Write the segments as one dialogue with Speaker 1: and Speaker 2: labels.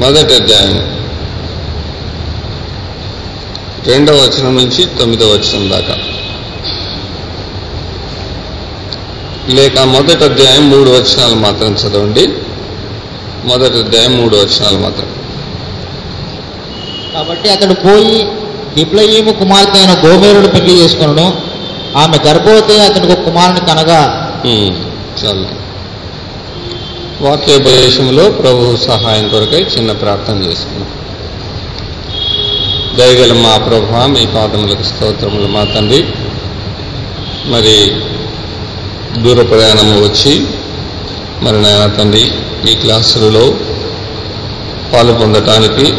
Speaker 1: మొదటి అధ్యాయం. రెండవ వచనం నుంచి తొమ్మిదవ వచనం దాకా. లేక మొదటి అధ్యాయం మూడు వచనాలు మాత్రం చదవండి. మొదటి అధ్యాయం మూడు వచనాలు మాత్రం.
Speaker 2: కాబట్టి అతడు పోయి దిప్లయీము కుమార్తె అయిన గోమేరుడు పెళ్ళి చేసుకున్నాడు ఆమె గర్భవతి అతనికి ఒక కుమారుని కనగా.
Speaker 1: చాలు. వాక్యోపదేశంలో ప్రభు సహాయం కొరకై చిన్న ప్రార్థన చేసుకున్నాం. దయగల మా ప్రభు మీ పాదములకు స్తోత్రములు మా తండ్రి. మరి దూర ప్రయాణము వచ్చి మరి నాయన తండ్రి ఈ క్లాసులలో పాలు పొందటానికి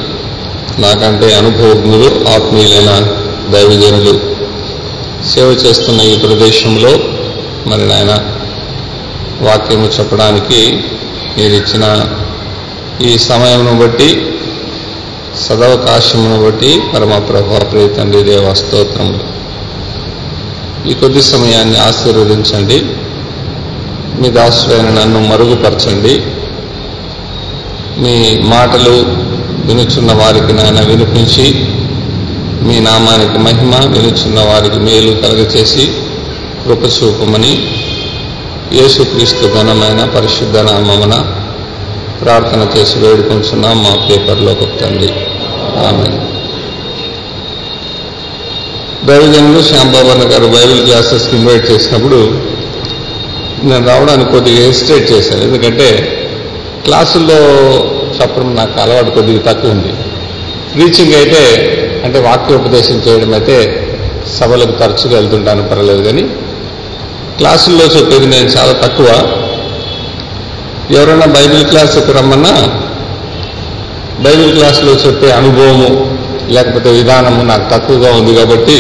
Speaker 1: నాకంటే అనుభవజ్ఞులు ఆత్మీయులైన దైవజనులు సేవ చేస్తున్న ఈ ప్రదేశంలో మరి నాయన వాక్యము చెప్పడానికి మీరు ఇచ్చిన ఈ సమయమును బట్టి సదవకాశమును బట్టి పరమ ప్రభా ప్రియ తండ్రి దేవ స్తోత్రములు. ఈ కొద్ది సమయాన్ని ఆశీర్వదించండి. మీ దాసుడైన నన్ను మరుగుపరచండి. మీ మాటలు వినుచున్న వారికి నాయన వినిపించి మీ నామానికి మహిమ వినుచున్న వారికి మేలు కలగచేసి కృప చూపమని యేసుక్రీస్తు ఘనమైన పరిశుద్ధ నామమున ప్రార్థన చేసి వేడుకుంటున్నాం మా పేపర్లో తండ్రి. ఆమె దైవజనులు శ్యాంబాబన్న గారు బైబిల్ క్లాసెస్కి ఇన్వైట్ చేసినప్పుడు నేను రావడానికి కొద్దిగా హెసిటేట్ చేశాను. ఎందుకంటే క్లాసుల్లో చెప్పడం నాకు అలవాటు కొద్దిగా తక్కువ ఉంది. రీచింగ్ అయితే అంటే వాక్యోపదేశం చేయడం అయితే సభలకు తరచుగా వెళ్తుంటాను పర్లేదు. కానీ క్లాసుల్లో చెప్పేది నేను చాలా తక్కువ. ఎవరైనా బైబిల్ క్లాస్కి రమ్మన్నా బైబిల్ క్లాసులో చెప్పే అనుభవము లేకపోతే విధానము నాకు తక్కువగా ఉంది కాబట్టి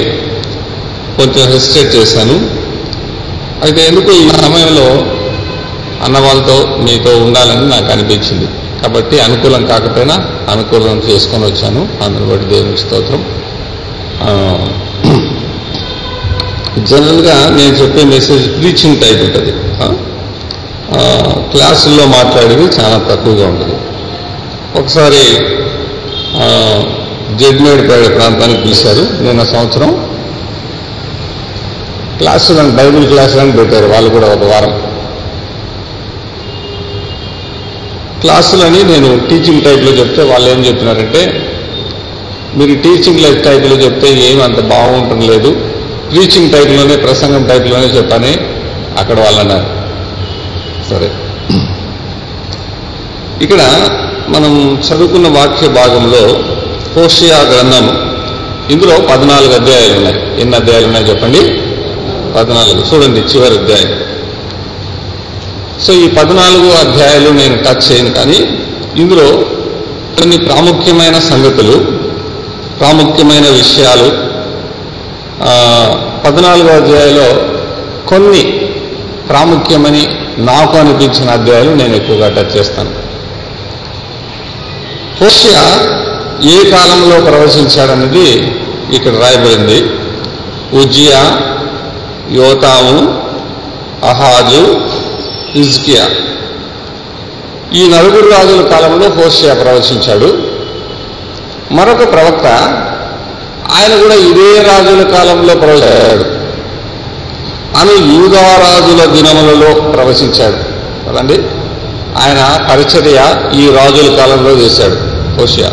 Speaker 1: కొంచెం హెసిటేట్ చేశాను. అయితే ఎందుకు ఈ సమయంలో అన్నవాళ్ళతో మీతో ఉండాలని నాకు అనిపించింది. కాబట్టి అనుకూలం కాకపోయినా అనుకూలం చేసుకొని వచ్చాను. అందులో బట్టి దేవుని స్తోత్రం. జనరల్గా నేను చెప్పే మెసేజ్ ప్రీచింగ్ టైప్ ఉంటుంది. క్లాసుల్లో మాట్లాడేది చాలా తక్కువగా ఉంటుంది. ఒకసారి ఆ, జడ్మేడ్పేట ప్రాంతానికి పిలిచారు. నిన్న సంవత్సరం క్లాసులను బైబిల్ అని పెట్టారు వాళ్ళు కూడా ఒక వారం. క్లాసులని నేను టీచింగ్ టైప్లో చెప్తే వాళ్ళు ఏం చెప్పినారంటే మీరు టీచింగ్ టైప్లో చెప్తే ఏమి అంత బాగుంటం లేదు. ప్రీచింగ్ టైప్లోనే ప్రసంగం టైప్లోనే చెప్పని అక్కడ వాళ్ళు అన్నారు సరే. ఇక్కడ మనం చదువుకున్న వాక్య భాగంలో హోషియా గ్రంథం ఇందులో పద్నాలుగు అధ్యాయాలు ఉన్నాయి. ఎన్ని అధ్యాయాలు ఉన్నాయి చెప్పండి? పద్నాలుగు. చూడండి చివరి అధ్యాయం. సో ఈ పద్నాలుగు అధ్యాయాలు నేను టచ్ చేయను కానీ ఇందులో కొన్ని ప్రాముఖ్యమైన సంగతులు ప్రాముఖ్యమైన విషయాలు పద్నాలుగో అధ్యాయంలో కొన్ని ప్రాముఖ్యమని నాకు అనిపించిన అధ్యాయాలు నేను ఎక్కువగా టచ్ చేస్తాను. హోషియా ఏ కాలంలో ప్రవశించాడనేది ఇక్కడ రాయబడింది. ఉజ్జియా యోతాము అహాజు ఇజ్కియా ఈ నలుగురు రాజుల కాలంలో హోషియా ప్రవశించాడు. మరొక ప్రవక్త ఆయన కూడా ఇదే రాజుల కాలంలో ప్రవచించాడు అని యూదారాజుల దినములలో ప్రవశించాడు. కదండి ఆయన పరిచర్య ఈ రాజుల కాలంలో చేశాడు హోషియా.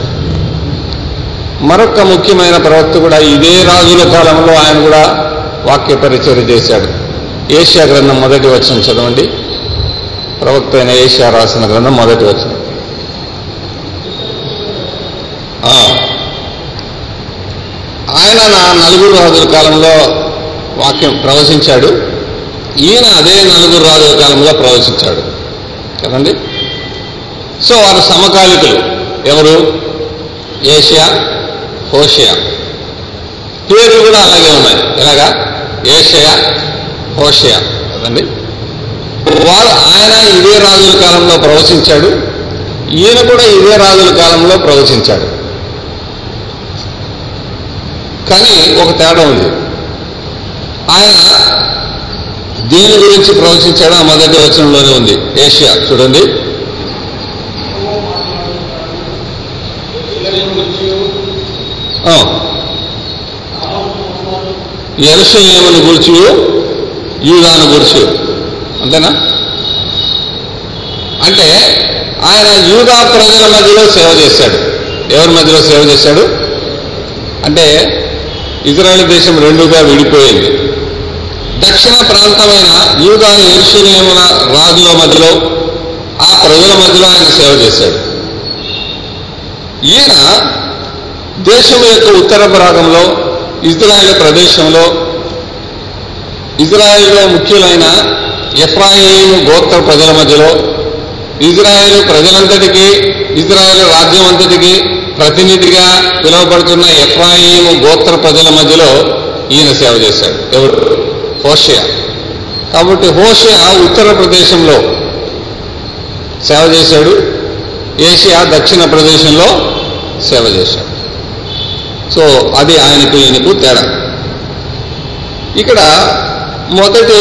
Speaker 1: మరొక ముఖ్యమైన ప్రవక్త కూడా ఇదే రాజుల కాలంలో ఆయన కూడా వాక్య పరిచర్య చేశాడు. ఏషియా గ్రంథం మొదటి వచ్చిన చదవండి. ప్రవక్త అయిన ఏషియా రాసిన గ్రంథం మొదటి వచ్చిన ఆ. ఆయన నా నలుగురు రాజుల కాలంలో వాక్యం ప్రవచించాడు ఈయన అదే నలుగురు రాజుల కాలంలో ప్రవచించాడు కదండి? సో వారు సమకాలికులు. ఎవరు? Isaiah Hosea. పేర్లు కూడా అలాగే ఉన్నాయి. ఎలాగా? Isaiah Hosea. కదండి? వారు ఆయన ఇదే రాజుల కాలంలో ప్రవచించాడు ఈయన కూడా ఇదే రాజుల కాలంలో ప్రవచించాడు కానీ ఒక తేడా ఉంది. ఆయన దీని గురించి ప్రవచించాడు మొదటి వచనంలోనే ఉంది. ఏషియా చూడండి. ఆ. ఎరుసలేమును గురించి యూదాను గురించి. అంతేనా? అంటే ఆయన యూదా ప్రజల మధ్యలో సేవ చేశాడు. ఎవరి మధ్యలో సేవ చేశాడు? అంటే ఇజ్రాయెల్ దేశం రెండుగా విడిపోయింది. దక్షిణ ప్రాంతమైన యూదా ఎరుసలేముల రాజుల మధ్యలో ఆ ప్రజల మధ్యలో ఆయన సేవ చేశాడు. ఈయన దేశం యొక్క ఉత్తర భాగంలో ఇజ్రాయెల్ ప్రదేశంలో ఇజ్రాయెల్లో ముఖ్యులైన ఎఫ్రాయిం గోత్ర ప్రజల మధ్యలో ఇజ్రాయెల్ ప్రజలంతటికీ ఇజ్రాయెల్ రాజ్యం అంతటికి ప్రతినిధిగా పిలువబడుతున్న ఎఫ్రాయిం గోత్ర ప్రజల మధ్యలో ఈయన సేవ చేశాడు. ఎవరు? హోషియా. కాబట్టి హోషియా ఉత్తర ప్రదేశంలో సేవ చేశాడు. ఏషియా దక్షిణ ప్రదేశంలో సేవ చేశాడు. సో అది ఆయనకు ఈయనకు తేడా. ఇక్కడ మొదటి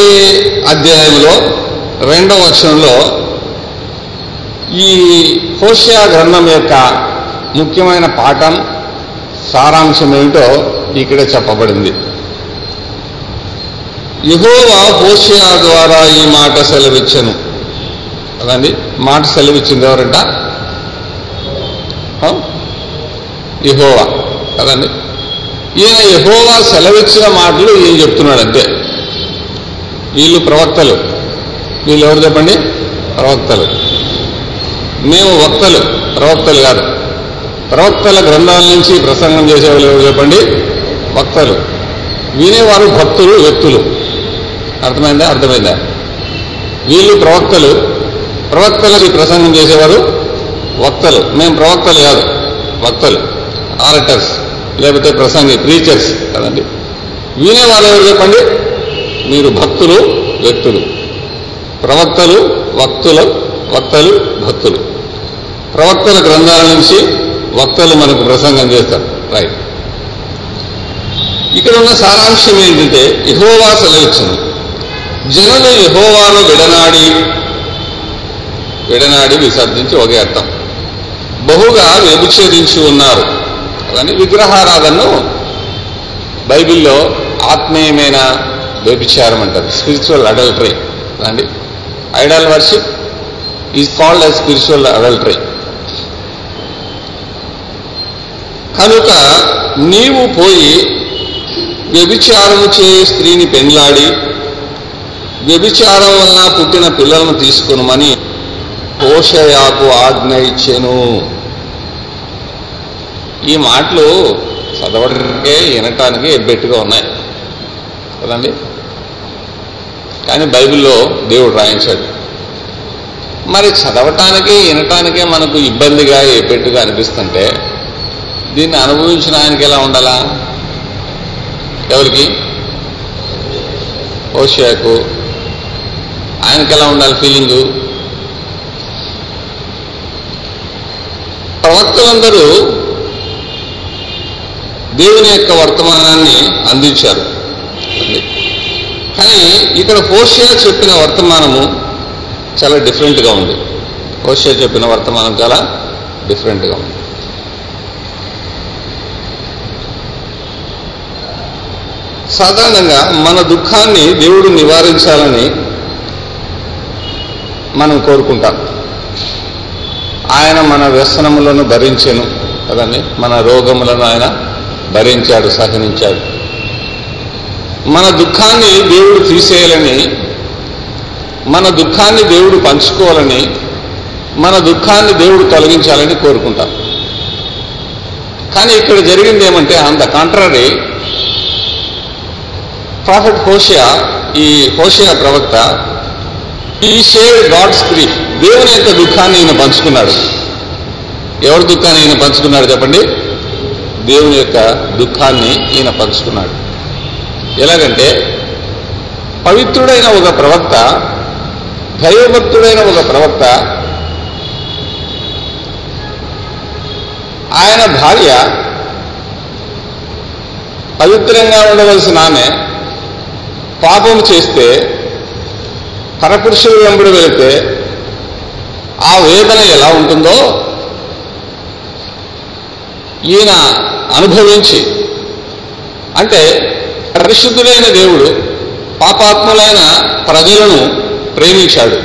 Speaker 1: అధ్యాయంలో రెండవ వర్షంలో ఈ హోషియా గ్రంథం యొక్క ముఖ్యమైన పాఠం సారాంశం ఏమిటో ఇక్కడ చెప్పబడింది. యహోవా హోషియా ద్వారా ఈ మాట సెలవిచ్చను. కదండి మాట సెలవిచ్చింది ఎవరంట? యహోవా. కదండి ఈయన యహోవా సెలవిచ్చిన మాటలు ఈయన చెప్తున్నాడు అంతే. వీళ్ళు ప్రవక్తలు. వీళ్ళు ఎవరు చెప్పండి? ప్రవక్తలు. మేము వక్తలు ప్రవక్తలు కాదు. ప్రవక్తల గ్రంథాల నుంచి ప్రసంగం చేసేవాళ్ళు ఎవరు చెప్పండి? వక్తలు. వినేవారు భక్తులు వ్యక్తులు. అర్థమైందా? అర్థమైందా? వీళ్ళు ప్రవక్తలు. ప్రవక్తలకి ప్రసంగం చేసేవారు వక్తలు. మేము ప్రవక్తలు కాదు వక్తలు. ఆరటర్స్ లేకపోతే ప్రసంగి ప్రీచర్స్ కదండి. వినేవాళ్ళు ఎవరు చెప్పండి? మీరు భక్తులు వ్యక్తులు. ప్రవక్తలు వక్తులు వక్తలు భక్తులు. ప్రవక్తల గ్రంథాల నుంచి వక్తలు మనకు ప్రసంగం చేస్తారు. రైట్ ఇక్కడ ఉన్న సారాంశం ఏంటంటే యహోవా సెలవిచ్చింది. జనులు యహోవాను విడనాడి విడనాడి విసర్జించి ఒకే అర్థం. బహుగా వ్యభిచ్ఛేదించి ఉన్నారు. అని విగ్రహారాధనను బైబిల్లో ఆత్మీయమైన వ్యభిచారం అంటారు. స్పిరిచువల్ అడల్టరీ అండి idol worship is called a spiritual adultery కనుక నీవు పోయి వ్యభిచారము చే స్త్రీని పెండ్లాడి వ్యభిచారం వలన పుట్టిన పిల్లలను తీసుకునమని పోషయాకు ఆజ్ఞ ఇచ్చెను. ఈ మాటలు చదవడానికే వినటానికి ఎబ్బెట్టుగా ఉన్నాయి. కదండి? కానీ బైబిల్లో దేవుడు రాయించాడు. మరి చదవటానికి వినటానికే మనకు ఇబ్బందిగా ఎబ్బెట్టుగా అనిపిస్తుంటే దీన్ని అనుభవించిన ఆయనకి ఎలా ఉండాలా? ఎవరికి? ఓషియాకు ఆయనకి ఎలా ఉండాలి ఫీలింగు? ప్రవక్తలందరూ దేవుని యొక్క వర్తమానాన్ని అందించారు. కానీ ఇక్కడ హోషియా చెప్పిన వర్తమానము చాలా డిఫరెంట్గా ఉంది. హోషియా చెప్పిన వర్తమానం చాలా డిఫరెంట్గా ఉంది. సాధారణంగా మన దుఃఖాన్ని దేవుడు నివారించాలని మనం కోరుకుంటాం. ఆయన మన వ్యసనములను భరించెను. కదండి? మన రోగములను ఆయన భరించాడు సహనించాడు. మన దుఃఖాన్ని దేవుడు తీసేయాలని మన దుఃఖాన్ని దేవుడు పంచుకోవాలని మన దుఃఖాన్ని దేవుడు తొలగించాలని కోరుకుంటాం. కానీ ఇక్కడ జరిగింది ఏమంటే అంత కాంట్రరీ ప్రాఫెట్ హోషియా ఈ హోషియా ప్రవక్త ఈ షేర్ గాడ్స్ గ్రీఫ్ దేవుని యొక్క దుఃఖాన్ని ఈయన పంచుకున్నాడు. ఎవరి దుఃఖాన్ని ఈయన పంచుకున్నాడు చెప్పండి? దేవుని యొక్క దుఃఖాన్ని ఈయన పంచుకున్నాడు. ఎలాగంటే పవిత్రుడైన ఒక ప్రవక్త దైవభక్తుడైన ఒక ప్రవక్త ఆయన భార్య పవిత్రంగా ఉండవలసిన ఆమె పాపం చేస్తే పరపురుషుడు వెంబడి వెళితే ఆ వేదన ఎలా ఉంటుందో ఈయన అనుభవించి అంటే పరిశుద్ధుడైన దేవుడు పాపాత్ములైన ప్రజలను ప్రేమించాడు.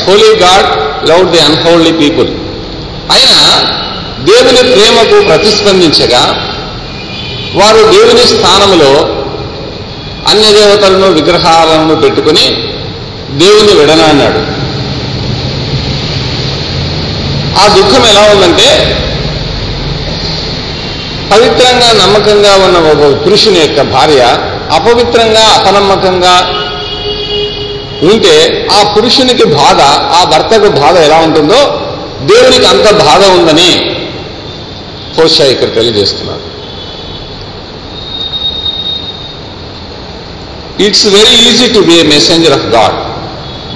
Speaker 1: Holy God love the unholy people ఆయన దేవుని ప్రేమకు ప్రతిస్పందించగా వారు దేవుని స్థానములో అన్ని దేవతలను విగ్రహాలను పెట్టుకుని దేవుని విడనాన్నాడు ఆ దుఃఖం ఎలా ఉందంటే పవిత్రంగా నమ్మకంగా ఉన్న ఒక పురుషుని యొక్క భార్య అపవిత్రంగా అపనమ్మకంగా ఉంటే ఆ పురుషునికి బాధ ఆ భర్తకు బాధ ఎలా ఉంటుందో దేవునికి అంత బాధ ఉందని హోషా ఇక్కడ తెలియజేస్తున్నారు it's very easy to be a messenger of God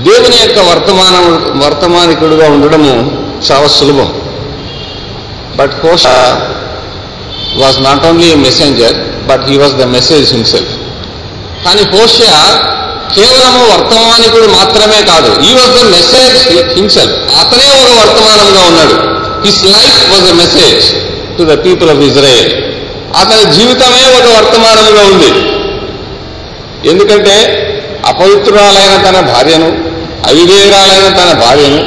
Speaker 1: దేవుని యొక్క వర్తమానం వర్తమానికుడుగా ఉండడము చాలా సులభం. But Hosea was not only a messenger but he was the message himself కానీ హోషియా కేవలము వర్తమానికుడు మాత్రమే కాదు. He was the message himself అతనే ఒక వర్తమానంగా ఉన్నాడు. His life was the message to the people of Israel అతని జీవితమే ఒక వర్తమానంగా ఉంది. ఎందుకంటే అపవిత్రురాలైన తన భార్యను అవిధేయురాలైన తన భార్యను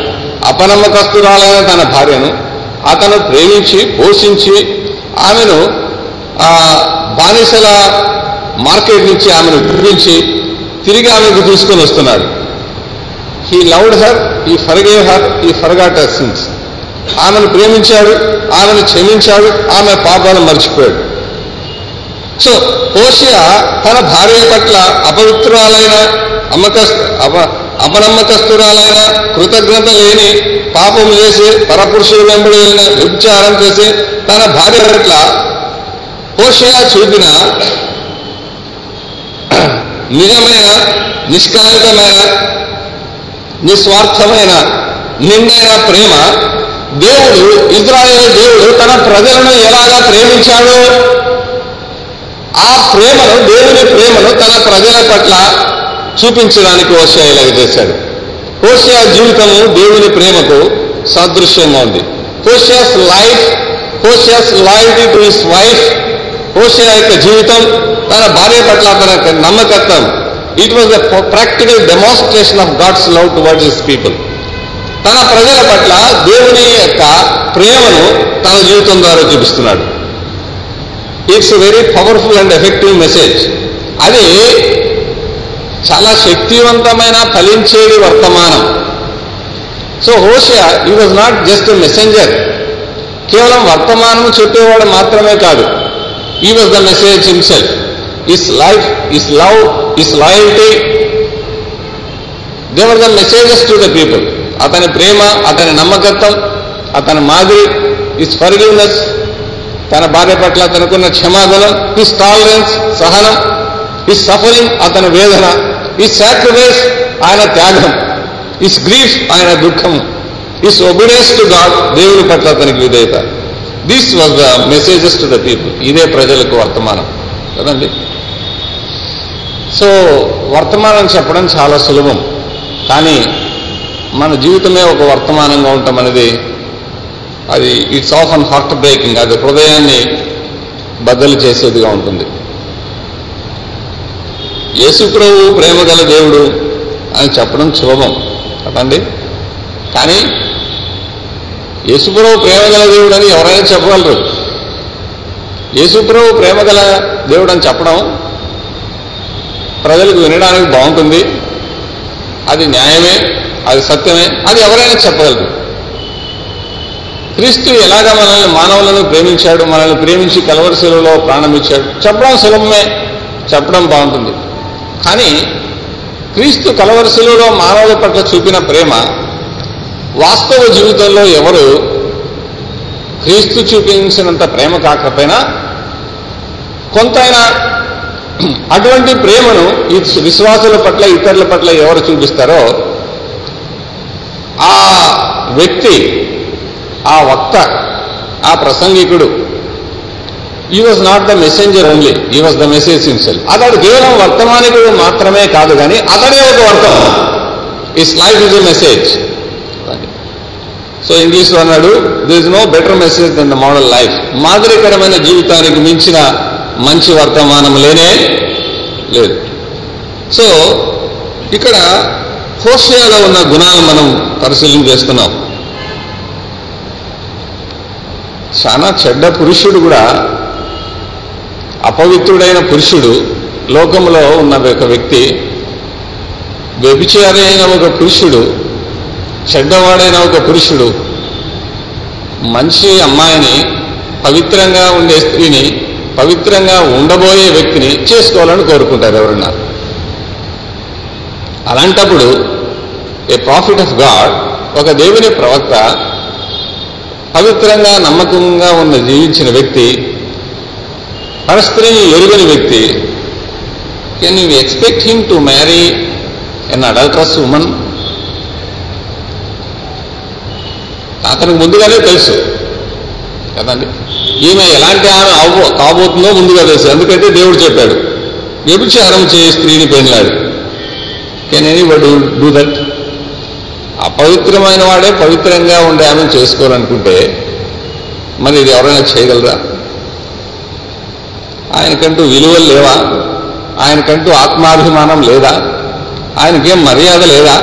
Speaker 1: అపనమ్మకస్తురాలైన తన భార్యను అతను ప్రేమించి పోషించి ఆమెను బానిసల మార్కెట్ నుంచి ఆమెను విడిపించి తిరిగి ఆమెకు తీసుకొని వస్తున్నాడు. He loved her he forgave her he forgot sins ఆమెను ప్రేమించాడు ఆమెను క్షమించాడు ఆమె పాపాలను మర్చిపోయాడు. సో హోషియ తన భార్య పట్ల అపవిత్రురాలైన అమ్మకస్ అప అపనమ్మకస్తురాలైన కృతజ్ఞత లేని పాపం చేసి పరపురుషుడు వెంబడి వెళ్ళిన వ్యభిచారం చేసి తన భార్య పట్ల హోషియ చూపిన నిజమైన నిష్కాంతమైన నిస్వార్థమైన నిండైన ప్రేమ దేవుడు ఇజ్రాయేల్ దేవుడు తన ప్రజలను ఎలాగా ప్రేమించాడు ఆ ప్రేమను దేవుని ప్రేమను తన ప్రజల పట్ల చూపించడానికి హోషియా ఇలాగ చేశాడు. హోషియా జీవితము దేవుని ప్రేమకు సాదృశ్యంగా ఉంది. Hosea's life Hosea's loyalty to his wife Hosea యొక్క జీవితం తన భార్య పట్ల తన యొక్క నమ్మకత్వం. It was the practical demonstration of God's love towards his people తన ప్రజల పట్ల దేవుని యొక్క ప్రేమను తన జీవితం ద్వారా చూపిస్తున్నాడు. It's very powerful and effective message అది చాలా శక్తివంతమైన ఫలించేది వర్తమానం. So Hosea he was not just a messenger కేవలం వర్తమానం చెప్పేవాడు మాత్రమే కాదు. He was the message himself his life his love his loyalty they were the messages to the people అతని ప్రేమ అతని నమ్మకత్వం అతని మాదిరి ఇస్ ఫర్గివ్నెస్ తన భార్య పట్ల తనకున్న క్షమాగుణం హిస్ టాలరెన్స్ సహనం హిస్ సఫరింగ్ అతని వేదన హిస్ సాక్రిఫైస్ ఆయన త్యాగం హిస్ గ్రీఫ్ ఆయన దుఃఖం హిస్ ఒబిడియన్స్ టు గాడ్ దేవుని పట్ల అతనికి విధేయత. This was the messages to the people ఇదే ప్రజలకు వర్తమానం. కదండి? సో వర్తమానం చెప్పడం చాలా సులభం. కానీ మన జీవితమే ఒక వర్తమానంగా ఉండటం అనేది అది it's of an heart breaking అది హృదయాన్ని బద్దలు చేసేదిగా ఉంటుంది. యేసుప్రభు ప్రేమ గల దేవుడు అని చెప్పడం సులభం. కదండి కానీ యేసుప్రభు ప్రేమ గల దేవుడు అని ఎవరైనా చెప్పగలరు? యేసుప్రభు ప్రేమ గల దేవుడు అని చెప్పడం ప్రజలకు వినడానికి బాగుంటుంది. అది న్యాయమే అది సత్యమే అది ఎవరైనా చెప్పగలరు. క్రీస్తు ఎలాగ మనల్ని మానవులను ప్రేమించాడు మనల్ని ప్రేమించి కలవరిశిలలో సెలవులో ప్రాణమిచ్చాడు? చెప్పడం సులభమే. చెప్పడం బాగుంటుంది. కానీ క్రీస్తు కలవరిశిలలో మానవుల పట్ల చూపిన ప్రేమ వాస్తవ జీవితంలో ఎవరు క్రీస్తు చూపించినంత ప్రేమ కాకపోయినా కొంతైనా అటువంటి ప్రేమను ఈ విశ్వాసుల పట్ల ఇతరుల పట్ల ఎవరు చూపిస్తారో ఆ వ్యక్తి ఆ వక్త ఆ ప్రసంగికుడు he was not the messenger only he was the message himself అతడు కేవలం వర్తమానికుడు మాత్రమే కాదు కానీ అతడే ఒక వర్తమానం his life is a message so ఇంగ్లీష్లో అన్నాడు this is no better message than the model life మాదిరికరమైన జీవితానికి మించిన మంచి వర్తమానం లేనే లేదు. సో ఇక్కడ హోషియాలో ఉన్న గుణాలు మనం పరిశీలన చేస్తున్నాం. చాలా చెడ్డ పురుషుడు కూడా అపవిత్రుడైన పురుషుడు లోకంలో ఉన్న ఒక వ్యక్తి వ్యభిచారి అయిన ఒక పురుషుడు చెడ్డవాడైన ఒక పురుషుడు మంచి అమ్మాయిని పవిత్రంగా ఉండే స్త్రీని పవిత్రంగా ఉండబోయే వ్యక్తిని చేసుకోవాలని కోరుకుంటారు ఎవరన్నా. అలాంటప్పుడు ఏ ప్రాఫిట్ ఆఫ్ గాడ్ ఒక దేవుని ప్రవక్త పవిత్రంగా నమ్మకంగా ఉన్న జీవించిన వ్యక్తి పరస్త్రీని ఎరుగని వ్యక్తి can you expect him to marry an adulterous woman అతనికి ముందుగానే తెలుసు. కదండి? ఈమె ఎలాంటి ఆమె అవ్వ కాబోతుందో ముందుగా తెలుసు. ఎందుకంటే దేవుడు చెప్పాడు వ్యభిచారం చేయ స్త్రీని పెళ్ళాడు can anybody do that అపవిత్రమైన వాడే పవిత్రంగా ఉండే చేసుకోవాలనుకుంటే మరి ఇది ఎవరైనా చేయగలరా? ఆయనకంటూ విలువలు లేవా? ఆయనకంటూ ఆత్మాభిమానం లేదా? ఆయనకేం మర్యాద లేదా?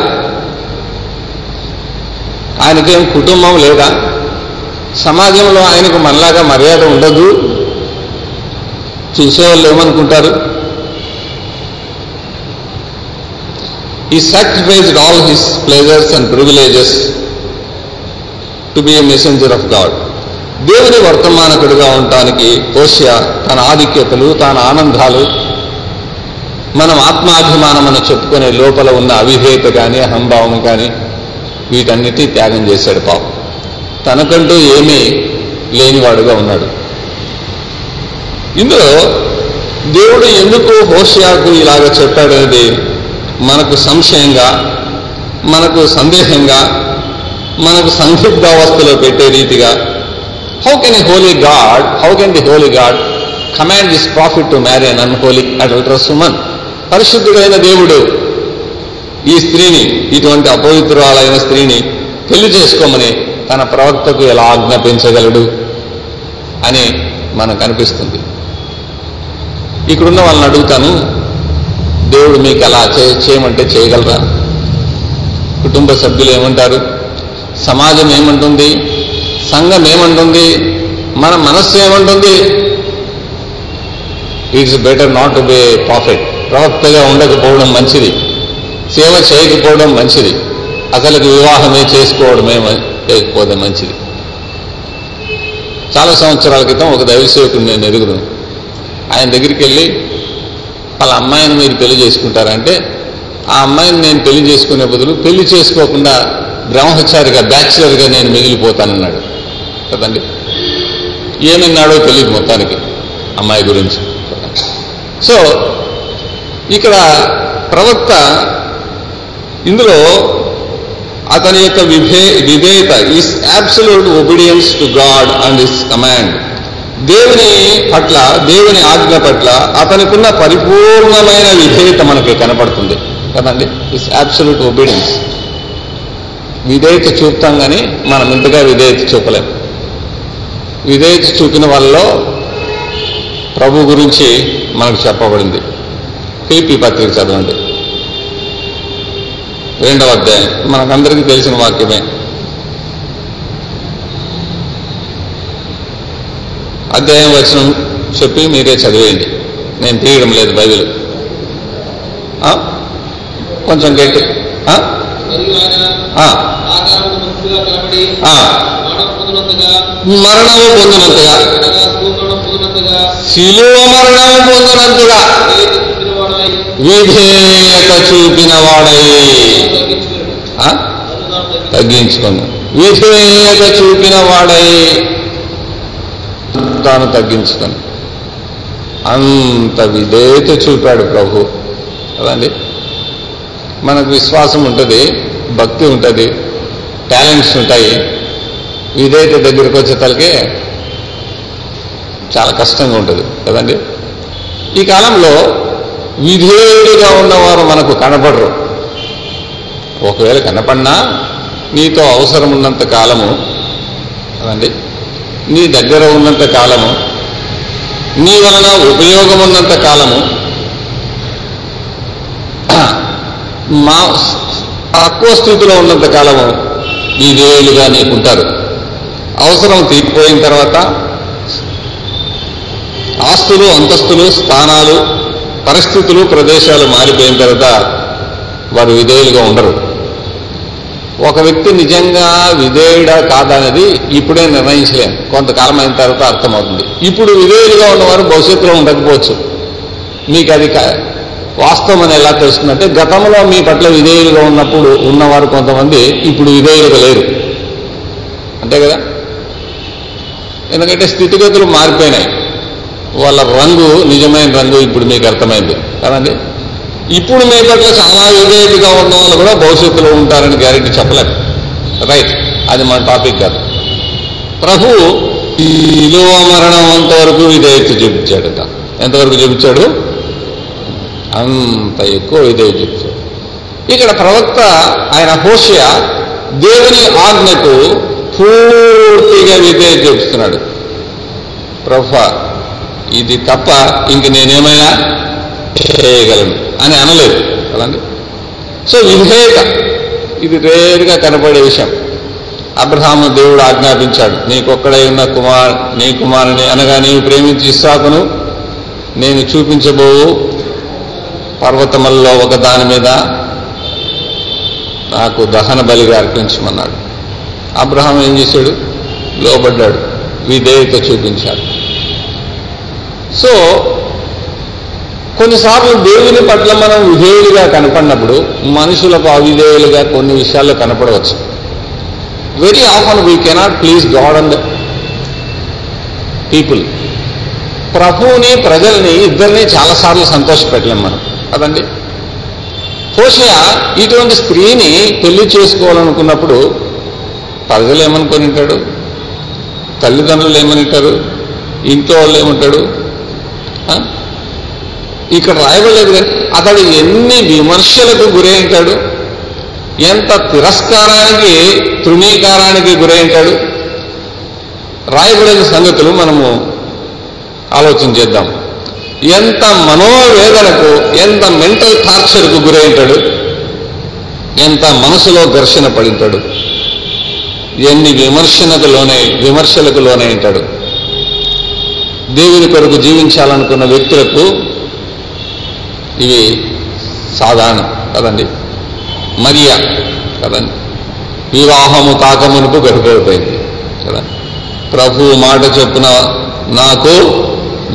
Speaker 1: ఆయనకేం కుటుంబం లేదా? సమాజంలో ఆయనకు మనలాగా మర్యాద ఉండదు? చూసేవాళ్ళు ఏమనుకుంటారు? He sacrificed all his pleasures and privileges to be a messenger of God దేవుని వర్తమానకుడిగా ఉండటానికి ఓషియా తన ఆధిక్యతలు తన ఆనందాలు మనం ఆత్మాభిమానమని చెప్పుకునే లోపల ఉన్న అవిధేయత కానీ అహంభావం కానీ వీటన్నిటి త్యాగం చేశాడు పాపం. తనకంటూ ఏమీ లేనివాడుగా ఉన్నాడు. ఇందులో దేవుడు ఎందుకు హోషియాకు ఇలాగ చెప్పాడనేది మనకు సంశయంగా మనకు సందేహంగా మనకు సందిగ్ధావస్థలో పెట్టే రీతిగా how can a holy God how can the holy God command this prophet to marry an unholy adulterous woman పరిశుద్ధుడైన దేవుడు ఈ స్త్రీని ఇటువంటి అపవిత్రురాలైన స్త్రీని పెళ్ళి చేసుకోమని తన ప్రవక్తకు ఎలా ఆజ్ఞాపించగలడు అని మనకు అనిపిస్తుంది. ఇక్కడున్న వాళ్ళని అడుగుతాను దేవుడు మీకు ఎలా చేయమంటే చేయగలరా? కుటుంబ సభ్యులు ఏమంటారు? సమాజం ఏమంటుంది? సంఘం ఏమంటుంది? మన మనస్సు ఏమంటుంది? It's better not to be prophet ప్రవక్తగా ఉండకపోవడం మంచిది. సేవ చేయకపోవడం మంచిది. అసలుకి వివాహమే చేసుకోవడమే చేయకపోతే మంచిది. చాలా సంవత్సరాల క్రితం ఒక దైవసేవకుడు నేను ఎరుగును ఆయన దగ్గరికి వెళ్ళి వాళ్ళ అమ్మాయిని మీరు పెళ్ళి చేసుకుంటారంటే ఆ అమ్మాయిని నేను పెళ్ళి చేసుకునే బదులు పెళ్ళి చేసుకోకుండా బ్రహ్మచారిగా బ్యాచులర్గా నేను మిగిలిపోతానన్నాడు. కదండి? ఏమన్నాడో తెలియదు మొత్తానికి అమ్మాయి గురించి. సో ఇక్కడ ప్రవక్త ఇందులో అతని యొక్క విభే విధేయత is absolute obedience to God and his command దేవుని పట్ల దేవుని ఆజ్ఞ పట్ల అతనికున్న పరిపూర్ణమైన విధేయత మనకి కనపడుతుంది. కదండి? ఇస్ అబ్సల్యూట్ ఒబీడియన్స్ విధేయత చూపుతాం కానీ మనం ఇంతగా విధేయత చూపలేం. విధేయత చూపిన వాళ్ళలో ప్రభు గురించి మనకు చెప్పబడింది. పీపీ పత్రిక చదవండి. రెండవ అధ్యాయం. మనకందరికీ తెలిసిన వాక్యమే. అధ్యాయం వచనం చెప్పి మీరే చదివేయండి. నేను తీయడం లేదు బైబిల్. ఆ? కొంచెం గట్టి. ఆ? మరణము పొందినంతగా.
Speaker 2: శిలువ
Speaker 1: మరణము పొందినంతగా.
Speaker 2: విధేయత చూపిన వాడై.
Speaker 1: విధేయత చూపిన ఆ? విధేయత చూపిన వాడై. తాను తగ్గించుకొని అంత విధేయత చూపాడు ప్రభు. కదండి మనకు విశ్వాసం ఉంటుంది భక్తి ఉంటుంది టాలెంట్స్ ఉంటాయి. విధేయత దగ్గరికి వచ్చేతలకే చాలా కష్టంగా ఉంటుంది. కదండి ఈ కాలంలో విధేయుడిగా ఉన్నవారు మనకు కనపడరు. ఒకవేళ కనపడినా నీతో అవసరం ఉన్నంత కాలము. అదండి. నీ దగ్గర ఉన్నంత కాలము నీ వలన ఉపయోగం ఉన్నంత కాలము మా తక్కువ స్థితిలో ఉన్నంత కాలము విధేయులుగా నీకుంటారు. అవసరం తీరిపోయిన తర్వాత ఆస్తులు అంతస్తులు స్థానాలు పరిస్థితులు ప్రదేశాలు మారిపోయిన తర్వాత వారు విధేయులుగా ఉండరు. ఒక వ్యక్తి నిజంగా విధేయుడా కాదనేది ఇప్పుడే నిర్ణయించలేము. కొంతకాలం అయిన తర్వాత అర్థమవుతుంది. ఇప్పుడు విధేయుడిగా ఉన్నవారు భవిష్యత్తులో ఉండకపోవచ్చు. మీకు అది కా- వాస్తవం అని ఎలా తెలుస్తుందంటే గతంలో మీ పట్ల విధేయులుగా ఉన్నప్పుడు ఉన్నవారు కొంతమంది ఇప్పుడు విధేయులుగా లేరు. అంతే కదా? ఎందుకంటే స్థితిగతులు మారిపోయినాయి. వాళ్ళ రంగు నిజమైన రంగు ఇప్పుడు మీకు అర్థమైంది. కదండి? ఇప్పుడు మీ పట్ల చాలా విధేయులుగా ఉన్న వాళ్ళు కూడా భవిష్యత్తులో ఉంటారని గ్యారెంటీ చెప్పలేం. రైట్ అది మన టాపిక్ కాదు. ప్రభు ఈ విలువ మరణం అంతవరకు విధేయత చూపించాడట. ఎంతవరకు చూపించాడు? అంత ఎక్కువ విధేయత చూపించాడు. ఇక్కడ ప్రవక్త ఆయన హోషయ దేవుని ఆజ్ఞకు పూర్తిగా విధేయత చూపిస్తున్నాడు. ప్రభు ఇది తప్ప ఇంక నేనేమైనా చేయగలను. అని అనలేదు. కదండి సో విధేయత. ఇది రేరుగా కనపడే విషయం. అబ్రహాము దేవుడు ఆజ్ఞాపించాడు నీకొక్కడై ఉన్న కుమార్ నీ కుమారుని అనగా నీవు ప్రేమించి ఇస్సాకును నేను చూపించబోవు పర్వతములలో ఒక దాని మీద నాకు దహన బలిగా అర్పించమన్నాడు. అబ్రహాం ఏం చేశాడు? లోబడ్డాడు. విధేయత చూపించాడు. సో కొన్నిసార్లు దేవుని పట్ల మనం విధేయులుగా కనపడినప్పుడు మనుషులకు అవిధేయులుగా కొన్ని విషయాల్లో కనపడవచ్చు. Very often we cannot please God and people ప్రభువుని ప్రజల్ని ఇద్దరిని చాలాసార్లు సంతోషపెట్టలేం మనం. కదండి హోషయ ఇటువంటి స్త్రీని పెళ్ళి చేసుకోవాలనుకున్నప్పుడు ప్రజలు ఏమనుకొని ఉంటాడు? తల్లిదండ్రులు ఏమనింటారు ఇంట్లో వాళ్ళు ఏమంటాడు ఇక్కడ రాయబడలేదు కానీ అతడు ఎన్ని విమర్శలకు గురైంటాడు ఎంత తిరస్కారానికి తృణీకారానికి గురైంటాడు రాయబడిన సంగతులు మనము ఆలోచన చేద్దాం. ఎంత మనోవేదనకు ఎంత మెంటల్ టార్చర్కు గురైంటాడు ఎంత మనసులో ఘర్షణ పడింటాడు? ఎన్ని విమర్శనకు లోనే విమర్శలకు లోనే ఉంటాడు? దేవుని కొరకు జీవించాలనుకున్న వ్యక్తులకు ఇవి సాధారణం కదండి. మరియా కదండి. వివాహము కాకమునుపు గర్భవైపోయింది కదా. ప్రభు మాట చొప్పున నాకు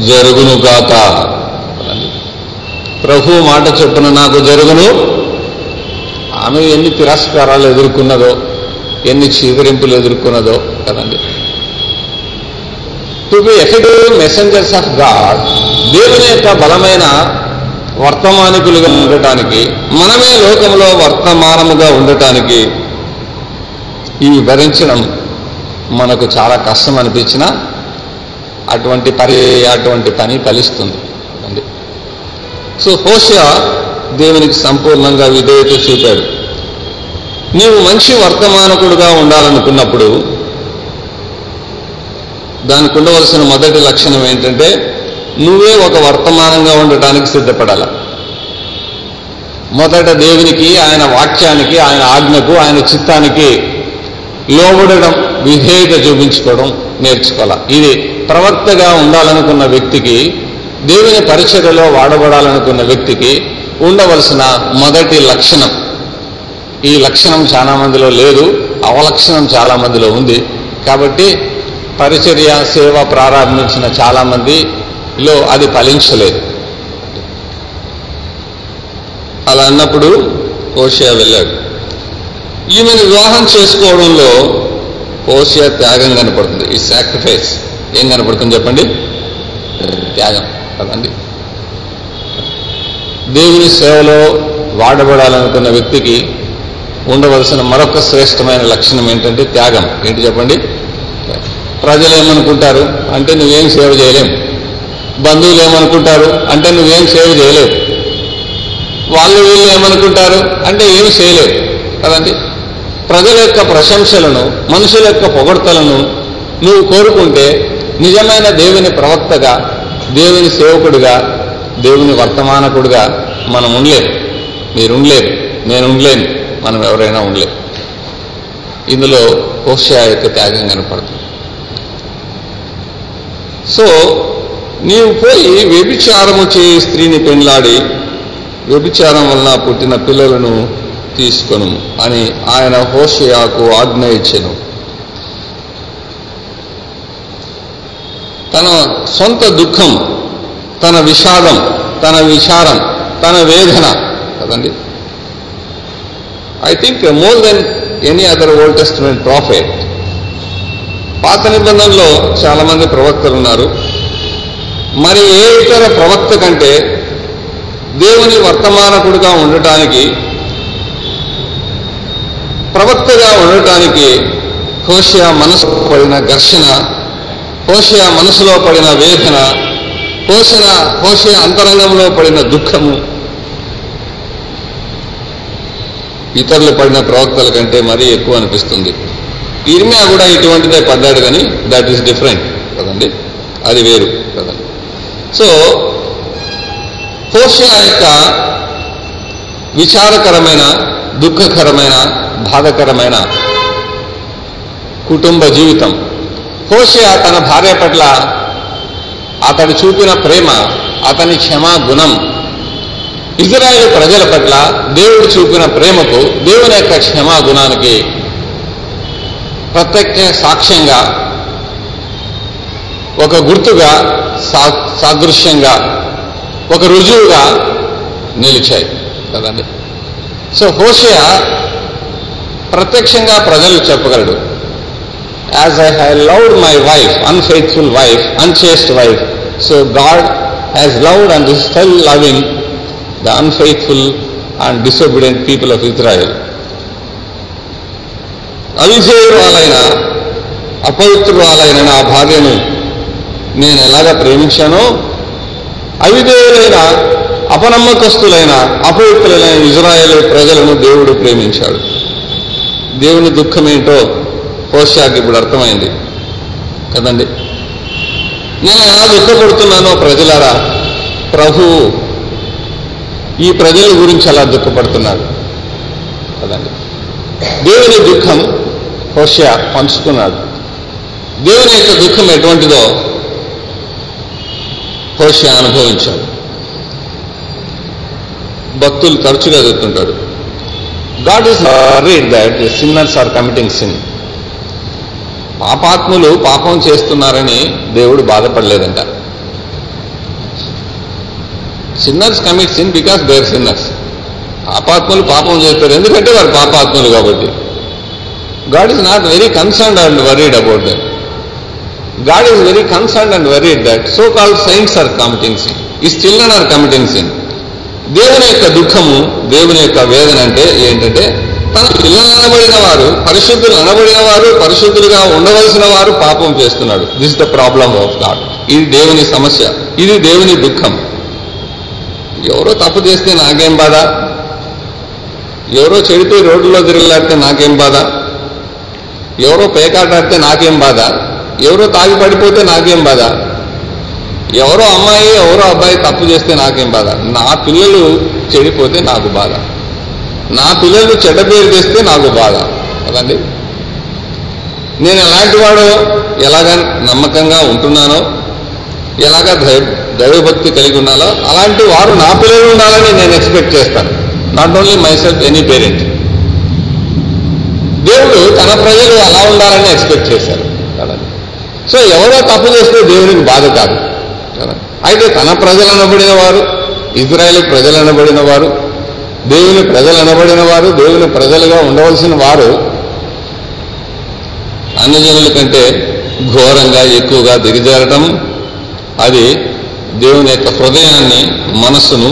Speaker 1: జరుగును కాక ప్రభు మాట చొప్పున నాకు జరుగును. ఆమె ఎన్ని తిరస్కారాలు ఎదుర్కొన్నదో ఎన్ని చీదరింపులు ఎదుర్కొన్నదో కదండి. To be effective messengers of God దేవుని యొక్క బలమైన వర్తమానికులుగా ఉండటానికి మనమే లోకంలో వర్తమానముగా ఉండటానికి ఈ వివరించడం మనకు చాలా కష్టం అనిపించిన అటువంటి పని అటువంటి పని ఫలిస్తుంది. అండి సో హోషియా దేవునికి సంపూర్ణంగా విధేయత చూపాడు. నీవు మంచి వర్తమానకుడుగా ఉండాలనుకున్నప్పుడు దానికి ఉండవలసిన మొదటి లక్షణం ఏంటంటే నువ్వే ఒక వర్తమానంగా ఉండటానికి సిద్ధపడాల. మొదట దేవునికి ఆయన వాక్యానికి ఆయన ఆజ్ఞకు ఆయన చిత్తానికి లోబడడం విధేయత చూపించుకోవడం నేర్చుకోవాలి. ఇది ప్రవక్తగా ఉండాలనుకున్న వ్యక్తికి దేవుని పరిచర్యలో వాడబడాలనుకున్న వ్యక్తికి ఉండవలసిన మొదటి లక్షణం. ఈ లక్షణం చాలా మందిలో లేదు అవలక్షణం చాలా మందిలో ఉంది. కాబట్టి పరిచర్య సేవ ప్రారంభించిన చాలామంది లో అది ఫలించలేదు. అలా అన్నప్పుడు ఓషియా వెళ్ళాడు. ఈమెను వివాహం చేసుకోవడంలో ఓషియా త్యాగం కనపడుతుంది. ఈ సాక్రిఫైస్ ఏం కనపడుతుంది చెప్పండి? త్యాగం. కదండి దేవుని సేవలో వాడబడాలనుకున్న వ్యక్తికి ఉండవలసిన మరొక శ్రేష్టమైన లక్షణం ఏంటంటే త్యాగం. ఏంటి చెప్పండి? ప్రజలు ఏమనుకుంటారు? అంటే నువ్వేం సేవ చేయలేం. బంధువులు ఏమనుకుంటారు? అంటే నువ్వేం సేవ చేయలేవు వాళ్ళు వీళ్ళు ఏమనుకుంటారు? అంటే ఏమి చేయలేవు కదండి? ప్రజల యొక్క ప్రశంసలను మనుషుల యొక్క పొగడ్తలను నువ్వు కోరుకుంటే నిజమైన దేవుని ప్రవక్తగా దేవుని సేవకుడిగా దేవుని వర్తమానకుడిగా మనం ఉండలేం మీరు ఉండలేరు నేను ఉండలేను మనం ఎవరైనా ఉండలేం ఇందులో హోషయా యొక్క త్యాగం కనపడుతుంది. సో నీవు పోయి వ్యభిచారము చేయి స్త్రీని పెండ్లాడి వ్యభిచారం వలన పుట్టిన పిల్లలను తీసుకొను అని ఆయన హోషయాకు ఆజ్ఞ ఇచ్చెను. తన సొంత దుఃఖం తన విషాదం తన విచారం తన వేదన కదండి? I think more than any other Old Testament prophet పాత నిబంధనలో చాలామంది ప్రవక్తలు ఉన్నారు. మరి ఏ ఇతర ప్రవక్త కంటే దేవుని వర్తమానకుడుగా ఉండటానికి ప్రవక్తగా ఉండటానికి హోషియా మనసు పడిన ఘర్షణ హోషియా మనసులో పడిన వేదన హోషణ హోషియా అంతరంగంలో పడిన దుఃఖము ఇతరులు పడిన ప్రవక్తల కంటే మరీ ఎక్కువ అనిపిస్తుంది. ఇర్మియా కూడా ఇటువంటిదే పడ్డాడు కానీ దట్ ఈస్ డిఫరెంట్ కదండి? అది వేరు కదండి. సో హోషియా యొక్క విచారకరమైన దుఃఖకరమైన బాధకరమైన కుటుంబ జీవితం. హోషియా తన భార్య పట్ల అతడు చూపిన ప్రేమ అతని క్షమా గుణం. ఇజ్రాయేల్ ప్రజల పట్ల దేవుడు చూపిన ప్రేమకు దేవుని యొక్క క్షమా గుణానికి ప్రత్యక్ష సాక్ష్యంగా ఒక గుర్తుగా సా సాదృశ్యంగా ఒక రుజువుగా నిలిచాయి. కదండి? సో హోషియా ప్రత్యక్షంగా ప్రజలు చెప్పగలడు. As I have loved my wife unfaithful wife unchaste wife so God has loved and still still loving the unfaithful and disobedient people of Israel అల్జేయురాలైన అపవిత్రురాలైన నా భార్యను నేను ఎలాగ ప్రేమించానో అవిధేయులైన అపనమ్మకస్తులైన అపవిత్రులైన ఇజ్రాయేల్ ప్రజలను దేవుడు ప్రేమించాడు. దేవుని దుఃఖం ఏంటో హోషాకి ఇప్పుడు అర్థమైంది. కదండి? నేను ఎలా దుఃఖపడుతున్నానో ప్రజలారా ప్రభు ఈ ప్రజల గురించి అలా దుఃఖపడుతున్నాడు. కదండి? దేవుని దుఃఖం హోషయా పంచుకున్నాడు. దేవుని యొక్క దుఃఖం ఎటువంటిదో హోషియా అనుభవించాడు. భక్తులు తరచుగా చెప్తుంటారు God is read that sinners are committing sin పాపాత్ములు పాపం చేస్తున్నారని దేవుడు బాధపడలేదంట. Sinners commit sin because they're sinners పాపాత్ములు పాపం చేస్తారు ఎందుకంటే వారు పాపాత్ములు కాబట్టి. God is not very concern and worried about that God is very concerned and very that so called saints are committing sin his children are committing sin దేవుని యొక్క దుఃఖము దేవుని యొక్క వేదన అంటే ఏంటంటే తన పిల్లలు అనబడిన వారు పరిశుద్ధులు అనబడిన వారు పరిశుద్ధులుగా ఉండవలసిన వారు పాపం చేస్తున్నాడు. This the problem of God ఇది దేవుని సమస్య. ఇది దేవుని దుఃఖం. ఎవరో తప్పు చేస్తే నాకేం బాధ? ఎవరో చెడిపోయి రోడ్డులో తిరగలాడితే నాకేం బాధ? ఎవరో పేకాటాడితే నాకేం బాధ? ఎవరో తాగి పడిపోతే నాకేం బాధ? ఎవరో అమ్మాయి ఎవరో అబ్బాయి తప్పు చేస్తే నాకేం బాధ? నా పిల్లలు చెడిపోతే నాకు బాధ. నా పిల్లలు చెడ్డ పేరు తెస్తే నాకు బాధ. కదండి నేను ఎలాంటి వాడో ఎలాగ నమ్మకంగా ఉంటున్నానో ఎలాగ దైవభక్తి కలిగి ఉన్నాలో అలాంటి వారు నా పిల్లలు ఉండాలని నేను ఎక్స్పెక్ట్ చేస్తాను. Not only myself any parent దేవుడు తన ప్రజలు అలా ఉండాలని ఎక్స్పెక్ట్ చేశారు. కదండి సో ఎవరో తప్పు చేస్తే దేవునికి బాధ కాదు. కదా? అయితే తన ప్రజలు అనబడిన వారు ఇజ్రాయేల్ ప్రజలు అనబడిన వారు దేవుని ప్రజలు అనబడిన వారు దేవుని ప్రజలుగా ఉండవలసిన వారు అన్యజనుల కంటే ఘోరంగా ఎక్కువగా దిగజారటం అది దేవుని యొక్క హృదయాన్ని మనస్సును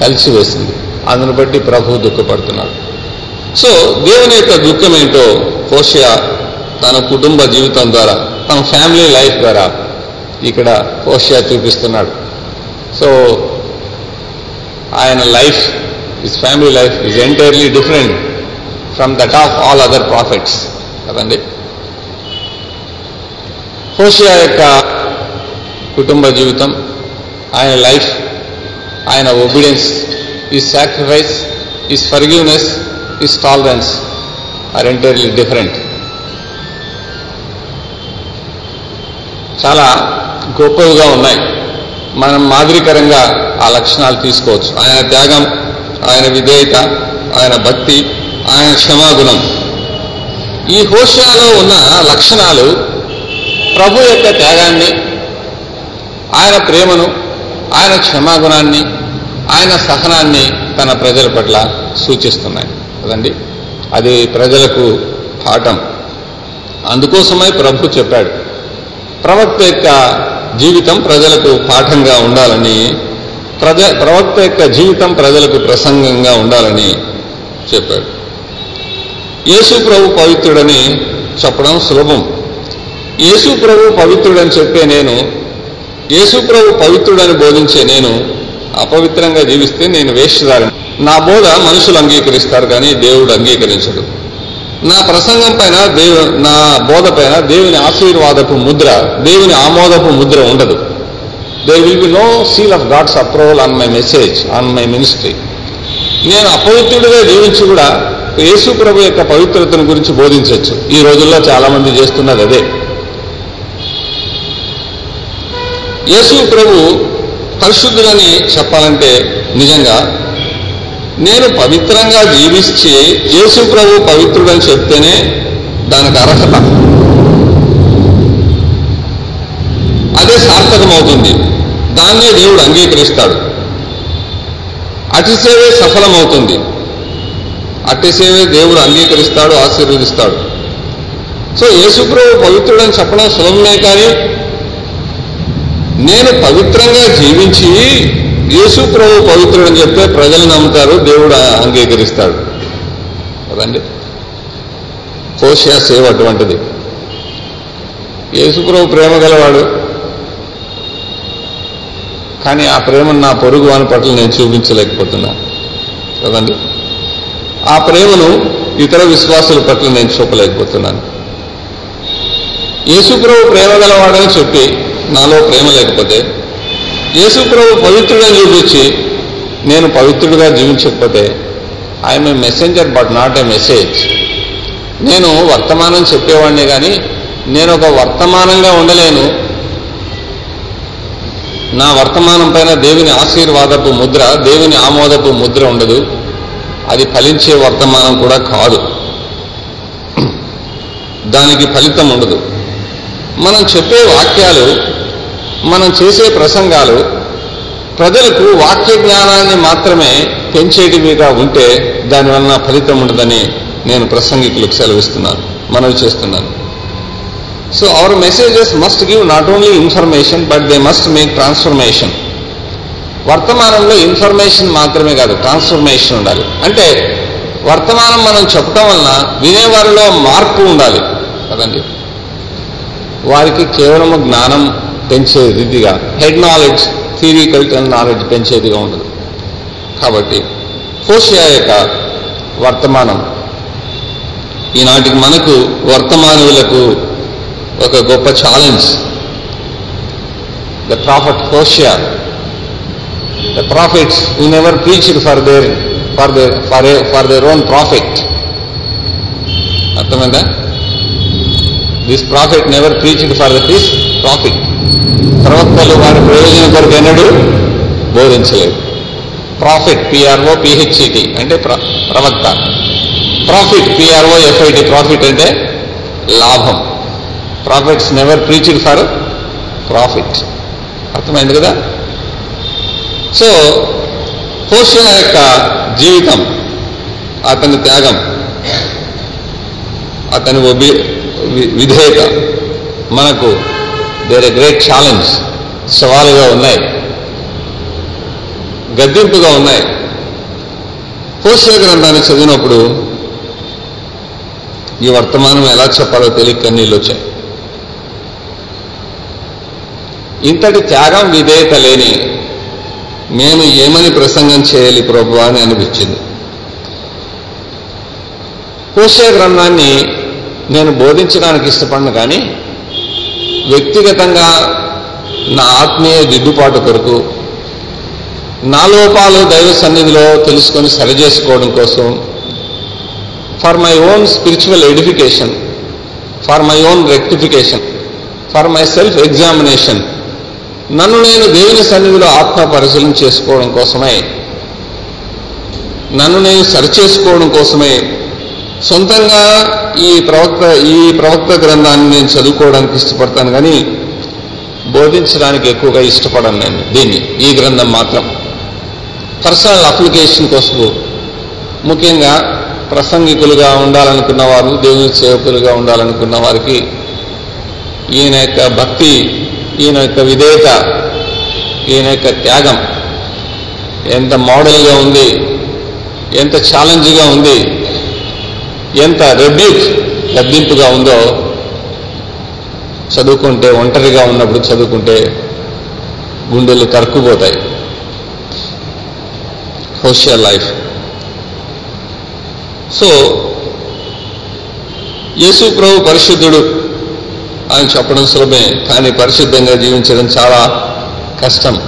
Speaker 1: కలిసివేసింది. అందును బట్టి ప్రభు దుఃఖపడుతున్నాడు సో దేవుని యొక్క దుఃఖం ఏంటో హోషయ తన కుటుంబ జీవితం ద్వారా తన ఫ్యామిలీ లైఫ్ ద్వారా ఇక్కడ పోషియా చూపిస్తున్నాడు. సో ఆయన life his family life is entirely different from that of all other prophets కదండి? హోషియా యొక్క కుటుంబ జీవితం ఆయన లైఫ్ ఆయన ఒబీడియన్స్ ఈ sacrifice his forgiveness his tolerance are entirely different చాలా గొప్పవిగా ఉన్నాయి. మనం మాదిరికరంగా ఆ లక్షణాలు తీసుకోవచ్చు. ఆయన త్యాగం ఆయన విధేయత ఆయన భక్తి ఆయన క్షమాగుణం. ఈ హోషాలో ఉన్న లక్షణాలు ప్రభు యొక్క త్యాగాన్ని ఆయన ప్రేమను ఆయన క్షమాగుణాన్ని ఆయన సహనాన్ని తన ప్రజల పట్ల సూచిస్తున్నాయి. కదండి? అది ప్రజలకు పాఠం. అందుకోసమై ప్రభు చెప్పాడు. ప్రవక్త యొక్క జీవితం ప్రజలకు పాఠంగా ఉండాలని ప్రజ ప్రవక్త యొక్క జీవితం ప్రజలకు ప్రసంగంగా ఉండాలని చెప్పాడు. యేసు ప్రభు పవిత్రుడని చెప్పడం సులభం. యేసు ప్రభు పవిత్రుడని చెప్పే నేను యేసు ప్రభు పవిత్రుడని బోధించే నేను అపవిత్రంగా జీవిస్తే నేను వేషధారణ నా బోధ మనుషులు అంగీకరిస్తారు కానీ దేవుడు అంగీకరించడు. నా ప్రసంగం పైన దేవు నా బోధ పైన దేవుని ఆశీర్వాదపు ముద్ర దేవుని ఆమోదపు ముద్ర ఉండదు. They will be no seal of God's approval on my message on my ministry నేను అపవిత్రుడిగా జీవించి కూడా యేసు ప్రభు యొక్క పవిత్రతను గురించి బోధించవచ్చు. ఈ రోజుల్లో చాలా మంది చేస్తున్నది అదే. యేసు ప్రభు పరిశుద్ధులని చెప్పాలంటే నిజంగా నేను పవిత్రంగా జీవించి యేసు ప్రభు పవిత్రుడని చెప్తేనే దానికి అర్హత. అదే సార్థకమవుతుంది. దాన్నే దేవుడు అంగీకరిస్తాడు. అతి సేవే సఫలమవుతుంది. అట్టి సేవే దేవుడు అంగీకరిస్తాడు ఆశీర్వదిస్తాడు. సో యేసుప్రభు పవిత్రుడని చెప్పడం సులభమే కానీ నేను పవిత్రంగా జీవించి యేసు ప్రభు పవిత్రుడని చెప్తే ప్రజలు నమ్ముతారు దేవుడు అంగీకరిస్తాడు. కదండి? కోశా సేవ అటువంటిది. యేసు ప్రభు ప్రేమ గలవాడు. కానీ ఆ ప్రేమను నా పొరుగు వాని పట్ల నేను చూపించలేకపోతున్నా. కదండి? ఆ ప్రేమను ఇతర విశ్వాసుల పట్ల నేను చూపలేకపోతున్నాను. యేసుప్రభు ప్రేమ గలవాడని చెప్పి నాలో ప్రేమ లేకపోతే యేసుప్రభు పవిత్రుడని చూపించి నేను పవిత్రుడిగా జీవించకపోతే I'm a messenger but not a message నేను వర్తమానం చెప్పేవాడిని కానీ నేను ఒక వర్తమానంగా ఉండలేను. నా వర్తమానం పైన దేవుని ఆశీర్వాదపు ముద్ర దేవుని ఆమోదపు ముద్ర ఉండదు. అది ఫలించే వర్తమానం కూడా కాదు. దానికి ఫలితం ఉండదు. మనం చెప్పే వాక్యాలు మనం చేసే ప్రసంగాలు ప్రజలకు వాక్య జ్ఞానాన్ని మాత్రమే పెంచేటివిగా ఉంటే దానివల్ల ఫలితం ఉండదని నేను ప్రసంగికులకు సెలవిస్తున్నాను మనవి చేస్తున్నాను. So our messages must give not only information but they must make transformation వర్తమానంలో ఇన్ఫర్మేషన్ మాత్రమే కాదు ట్రాన్స్ఫర్మేషన్ ఉండాలి. అంటే వర్తమానం మనం చెప్పటం వలన వినేవారిలో మార్పు ఉండాలి. కదండి? వారికి కేవలము జ్ఞానం పెంచే రీతిగా హెడ్ నాలెడ్జ్ థియరికల్ నాలెడ్జ్ పెంచేదిగా ఉండదు కాబట్టి హోషియా యొక్క వర్తమానం ఈనాటికి మనకు వర్తమానులకు ఒక గొప్ప challenge the prophet Hosea the prophets you never preached for their for their for for their own profit అర్థమైందా? This prophet never preached for this profit ప్రవక్తలు వారి ప్రయోజనం కొరకు ఎన్నడూ బోధించలేదు. ప్రాఫిట్ పిఆర్ఓ పిహెచ్సిటి అంటే ప్రవక్త. ప్రాఫిట్ పిఆర్ఓ ఎఫ్ఐటి ప్రాఫిట్ అంటే లాభం. Prophets never preached for profit అర్థమైంది కదా? సో హోషియా యొక్క జీవితం అతని త్యాగం అతని విధేయత మనకు దేర్ ఎ గ్రేట్ ఛాలెంజ్ సవాలుగా ఉన్నాయి. గద్దెంపుగా ఉన్నాయి. హోషియా గ్రంథాన్ని చదివినప్పుడు ఈ వర్తమానం ఎలా చెప్పాలో తెలియక కన్నీళ్ళు వచ్చాయి. ఇంతటి త్యాగం విధేయత లేని మేము ఏమని ప్రసంగం చేయాలి ప్రభు అని అనిపించింది. హోషే గ్రంథాన్ని నేను బోధించడానికి ఇష్టపడను కానీ వ్యక్తిగతంగా నా ఆత్మీయ దిద్దుబాటు కొరకు నా లోపాలు దైవ సన్నిధిలో తెలుసుకొని సరిచేసుకోవడం కోసం for my own spiritual edification for my own rectification for my self examination నన్ను నేను దేవుని సన్నిధిలో ఆత్మ పరిశీలన చేసుకోవడం కోసమే నన్ను నేను సరిచేసుకోవడం కోసమే సొంతంగా ఈ ప్రవక్త ఈ ప్రవక్త గ్రంథాన్ని నేను చదువుకోవడానికి ఇష్టపడతాను కానీ బోధించడానికి ఎక్కువగా ఇష్టపడను నేను దీన్ని ఈ గ్రంథం మాత్రం. పర్సనల్ అప్లికేషన్ కోసం ముఖ్యంగా ప్రసంగికులుగా ఉండాలనుకున్న వారు దేవుని సేవకులుగా ఉండాలనుకున్న వారికి ఈయన యొక్క భక్తి ఈయన యొక్క విధేయత ఈయన యొక్క త్యాగం ఎంత మోడల్గా ఉంది ఎంత ఛాలెంజ్గా ఉంది ఎంత రెబ్యూక్ తగ్గింపుగా ఉందో చదువుకుంటే ఒంటరిగా ఉన్నప్పుడు చదువుకుంటే గుండెలు తరుక్కుపోతాయి. Social life. సో యేసు ప్రభు పరిశుద్ధుడు అని చెప్పడం సులభమే కానీ పరిశుద్ధంగా జీవించడం చాలా కష్టం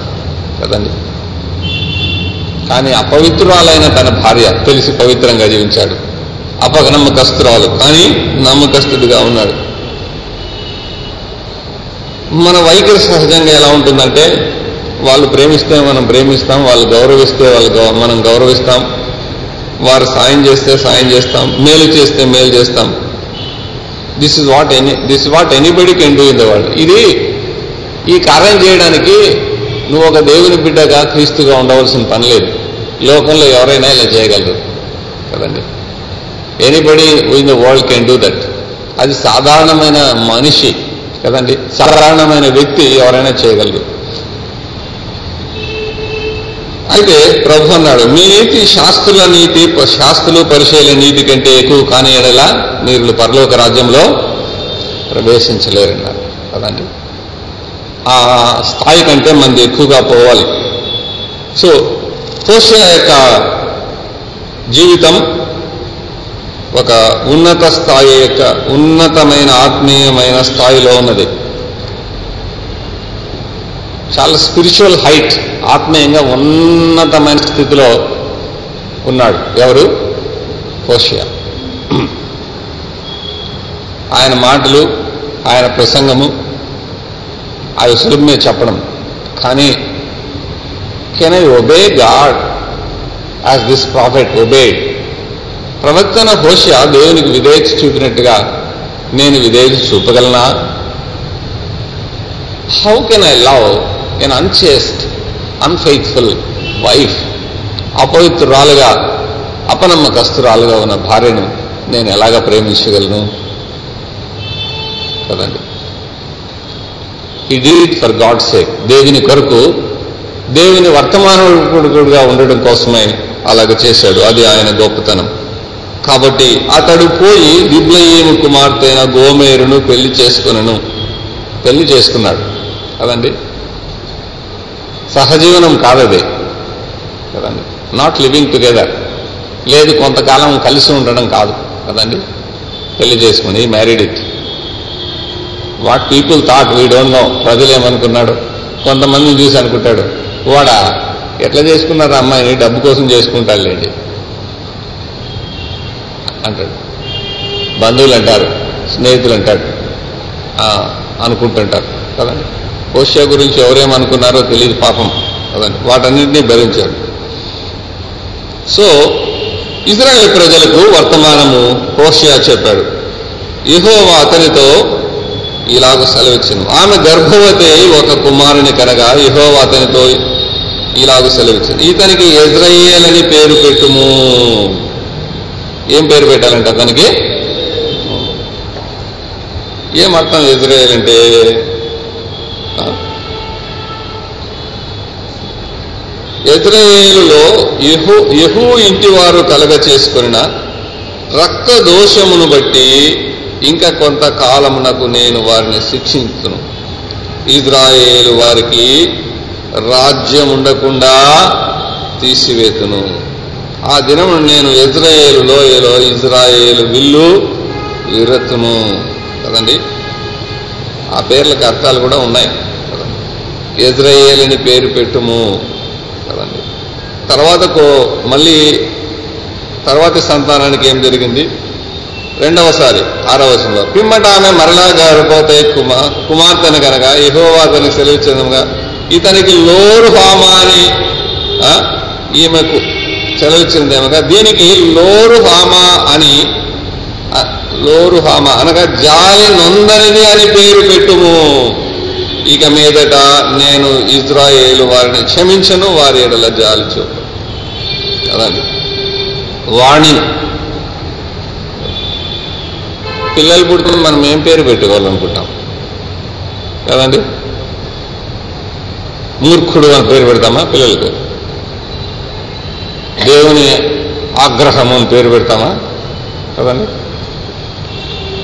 Speaker 1: కదండి. కానీ అపవిత్రురాలైన తన భార్య తెలిసి పవిత్రంగా జీవించాడు. అపనమ్మకస్తురాలు కానీ నమ్మకస్తుడిగా ఉన్నాడు. మన వైఖరి సహజంగా ఎలా ఉంటుందంటే వాళ్ళు ప్రేమిస్తే మనం ప్రేమిస్తాం వాళ్ళు గౌరవిస్తే వాళ్ళు గౌ- మనం గౌరవిస్తాం. వారు సాయం చేస్తే సాయం చేస్తాం మేలు చేస్తే మేలు చేస్తాం. This is what any this is what anybody can do in the world ఇది ఈ కార్యం చేయడానికి నువ్వు ఒక దేవుని బిడ్డగా క్రీస్తుగా ఉండవలసిన పని లేదు. లోకంలో ఎవరైనా ఇలా చేయగలరు. కదండి? Anybody in the world can do that అది సాధారణమైన మనిషి కదండి? సాధారణమైన వ్యక్తి ఎవరైనా చేయగలరు అయితే ప్రభు అన్నాడు మీ నీతి శాస్త్రుల నీతి శాస్త్రులు పరిశీలన నీతి కంటే ఎక్కువ కాని ఎడలా మీరు పరలోక రాజ్యంలో ప్రవేశించలేరన్నారు కదండి? ఆ స్థాయి కంటే మంది ఎక్కువగా పోవాలి. సో పోష యొక్క జీవితం ఒక ఉన్నత స్థాయి యొక్క ఉన్నతమైన ఆత్మీయమైన స్థాయిలో ఉన్నది. చాలా స్పిరిచువల్ హైట్ ఆత్మీయంగా ఉన్నతమైన స్థితిలో ఉన్నాడు. ఎవరు? హోషియా. ఆయన మాటలు ఆయన ప్రసంగము అవి సులభమే చెప్పడం. కానీ can I obey God? As this prophet obeyed. ప్రవక్తన హోష దేవునికి విధేయత చూపినట్టుగా నేను విధేయత చూపగలనా? How can I love an unchaste unfaithful wife అపవిత్రురాలుగా అపనమ్మకస్తురాలుగా ఉన్న భార్యను నేను ఎలాగ ప్రేమించగలను? కదండి ఈ డీడ్ ఫర్ గాడ్ సేక్ దేవుని కొరకు దేవుని వర్తమానకుడుగా ఉండడం కోసమే అలాగ చేశాడు. అది ఆయన గొప్పతనం. కాబట్టి అతడు పోయి దిబ్లయేము కుమార్తె గోమేరును పెళ్ళి చేసుకునను. పెళ్ళి చేసుకున్నాడు. కదండి? సహజీవనం కాదది. కదండి? నాట్ లివింగ్ టుగెదర్ లేదు కొంతకాలం కలిసి ఉండడం కాదు. కదండి? పెళ్ళి చేసుకుని married it what people thought we don't know ప్రజలు ఏమనుకున్నాడు? కొంతమందిని చూసి అనుకుంటాడు. వాడా ఎట్లా చేసుకున్నారు అమ్మాయిని? డబ్బు కోసం చేసుకుంటాడులేండి అంటాడు బంధువులు అంటారు స్నేహితులు అంటాడు అనుకుంటుంటారు. కదండి? ఓషియా గురించి ఎవరేమనుకున్నారో తెలియదు పాపం. కదండి? వాటన్నింటినీ భరించాడు. సో ఇజ్రాయెల్ ప్రజలకు వర్తమానము హోషియా చెప్పాడు. ఇహోవా అతనితో ఇలాగ సెలవిచ్చింది. ఆమె గర్భవతి ఒక కుమారుని కనగా ఇహోవా అతనితో ఇలాగ సెలవిచ్చింది. ఇతనికి ఎజ్రయేల్ అని పేరు పెట్టుము. ఏం పేరు పెట్టాలంటే అతనికి? ఏం అర్థం ఇజ్రాయేల్ అంటే ఇజ్రాయేలులో యహు యహూ ఇంటి వారు కలగ చేసుకొనిన రక్త దోషమును బట్టి ఇంకా కొంతకాలమునకు నేను వారిని శిక్షించును. ఇజ్రాయేలు వారికి రాజ్యం ఉండకుండా తీసివేతును. ఆ దినము నేను ఇజ్రాయేలు లోయలో ఇజ్రాయేలు విల్లు విరతును కదండి? ఆ పేర్లకు అర్థాలు కూడా ఉన్నాయి. ఇజ్రాయేల్ అని పేరు పెట్టుము. కదండి? తర్వాత కో- మళ్ళీ తర్వాతి సంతానానికి ఏం జరిగింది? రెండవసారి ఆరవ వచనంలో పిమ్మట ఆమె మరలా గారిపోతే కుమా కుమార్తెను కనుక యహోవా అతనికి సెలవిచ్చినగా ఇతనికి లోరు హామా అని ఈమెకు సెలవిచ్చినదేమగా దీనికి లోరు హామ అని లోరు హామ అనగా జాలి నొందనిది అని పేరు పెట్టుము. ఇక మీదట నేను ఇజ్రాయేలు వారిని క్షమించను వారి ఎడల జాలి చూపు కదండి వాణి పిల్లలు పుడుతున్న మనం ఏం పేరు పెట్టుకోవాలనుకుంటాం? కదండి? మూర్ఖుడు అని పేరు పెడతామా పిల్లలకు దేవుని ఆగ్రహము అని పేరు పెడతామా? కదండి?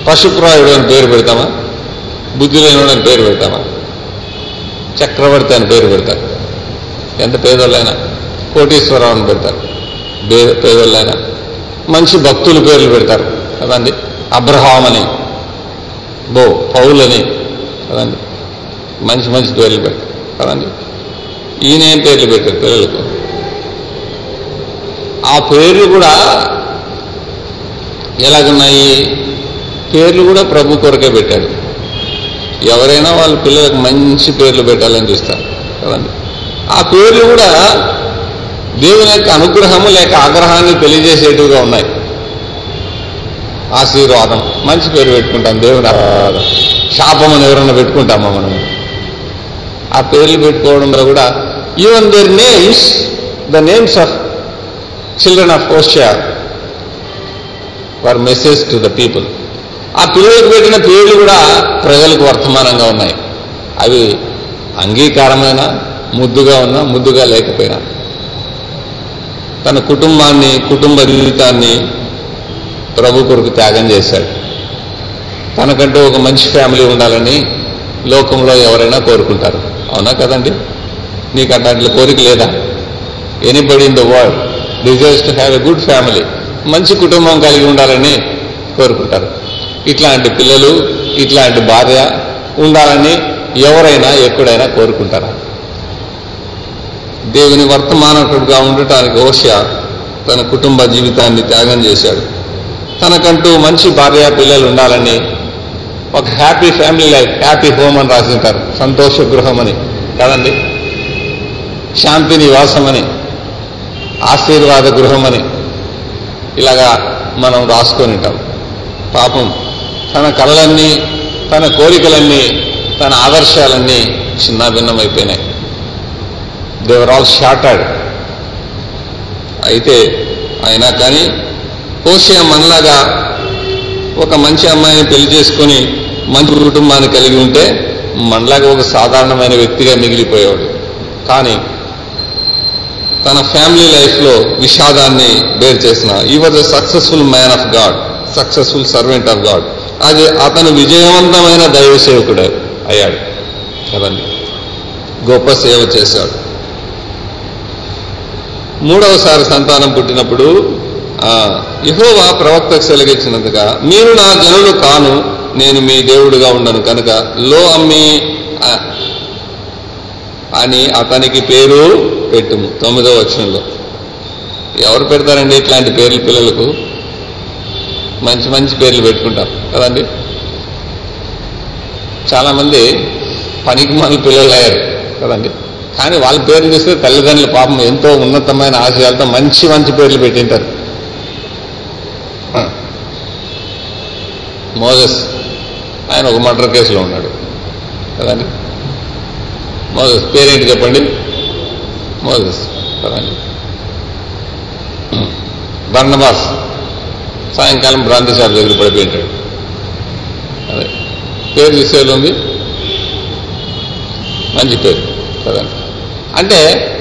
Speaker 1: పశుప్రాయుడు అని పేరు పెడతామా? బుద్ధి లేనుడు అని పేరు పెడతామా? చక్రవర్తి అని పేరు పెడతారు. ఎంత పేదోళ్ళైనా? కోటీశ్వరరావు అని పెడతారు. పేదోళ్ళైనా? మంచి భక్తుల పేర్లు పెడతారు. కదండి? అబ్రహాం అని. బో పౌలని కదండి? మంచి మంచి పేర్లు పెడతారు. కదండి? ఈయనేం పేర్లు పెట్టారు పిల్లలకు. ఆ పేర్లు కూడా ఎలాగున్నాయి? పేర్లు కూడా ప్రభు కొరకే పెట్టాడు. ఎవరైనా వాళ్ళ పిల్లలకు మంచి పేర్లు పెట్టాలని చూస్తారు. కదండి? ఆ పేర్లు కూడా దేవుని యొక్క అనుగ్రహము లేక ఆగ్రహాన్ని తెలియజేసేటివిగా ఉన్నాయి. ఆశీర్వాదం. మంచి పేరు పెట్టుకుంటాం. దేవుని శాపం అని ఎవరన్నా పెట్టుకుంటామా మనం? ఆ పేర్లు పెట్టుకోవడంలో కూడా even their names the names of children of Hosea were message to the people ఆ పిల్లలకు పెట్టిన పేర్లు కూడా ప్రజలకు వర్తమానంగా ఉన్నాయి. అవి అంగీకారమైన ముద్దుగా ఉన్నా ముద్దుగా లేకపోయినా. తన కుటుంబాన్ని కుటుంబ జీవితాన్ని ప్రభు కొరకు త్యాగం చేశాడు. తనకంటూ ఒక మంచి ఫ్యామిలీ ఉండాలని లోకంలో ఎవరైనా కోరుకుంటారు. అవునా కదండి? నీకు అట్లాంటి కోరిక లేదా? Anybody in the world desires to have a good family మంచి కుటుంబం కలిగి ఉండాలని కోరుకుంటారు. ఇట్లాంటి పిల్లలు ఇట్లాంటి భార్య ఉండాలని ఎవరైనా ఎక్కడైనా కోరుకుంటారా? దేవుని వర్తమానకుడుగా ఉండటానికి ఓషియా తన కుటుంబ జీవితాన్ని త్యాగం చేశాడు. తనకంటూ మంచి భార్య పిల్లలు ఉండాలని ఒక happy family life happy home అని రాసింటారు. సంతోష గృహం అని కదండి? శాంతి నివాసం అని ఆశీర్వాద గృహం అని ఇలాగా మనం రాసుకొని ఉంటాం. పాపం తన కళలన్నీ తన కోరికలన్నీ తన ఆదర్శాలన్నీ చిన్నాభిన్నమైపోయినాయి దేవర్ ఆల్ షార్టర్డ్ అయితే అయినా కానీ హోషియా మనలాగా ఒక మంచి అమ్మాయిని పెళ్ళి చేసుకొని మంచి కుటుంబాన్ని కలిగి ఉంటే మనలాగా ఒక సాధారణమైన వ్యక్తిగా మిగిలిపోయేవాడు. కానీ తన ఫ్యామిలీ లైఫ్లో విషాదాన్ని బేర్ చేసిన. He was a successful man of God successful servant of God అది అతను విజయవంతమైన దైవ సేవకుడు అయ్యాడు. కదండి గొప్ప సేవ చేశాడు. మూడవసారి సంతానం పుట్టినప్పుడు ఆ, ప్రవక్తకు సెలగించినందుగా మీరు నా జనులు కాను నేను మీ దేవుడుగా ఉండను కనుక లో అమ్మి అని అతనికి పేరు పెట్టుము. తొమ్మిదో వచనంలో. ఎవరు పెడతారండి ఇట్లాంటి పేర్లు పిల్లలకు? మంచి మంచి పేర్లు పెట్టుకుంటారు. కదండి? చాలామంది పనికి మన పిల్లలు అయ్యారు. కదండి? కానీ వాళ్ళ పేర్లు చూస్తే తల్లిదండ్రుల పాపం ఎంతో ఉన్నతమైన ఆశయాలతో మంచి మంచి పేర్లు పెట్టింటారు. మోజస్. ఆయన ఒక మర్డర్ కేసులో ఉన్నాడు. కదండి? మోజస్ పేరేంటి చెప్పండి? మోజస్ కదండి బర్ణబాస్ సాయంకాలం భ్రాంతిశాల దగ్గర పడిపోయింటాడు అదే. పేరు చూసేది ఉంది మంచి పేరు. కదండి అంటే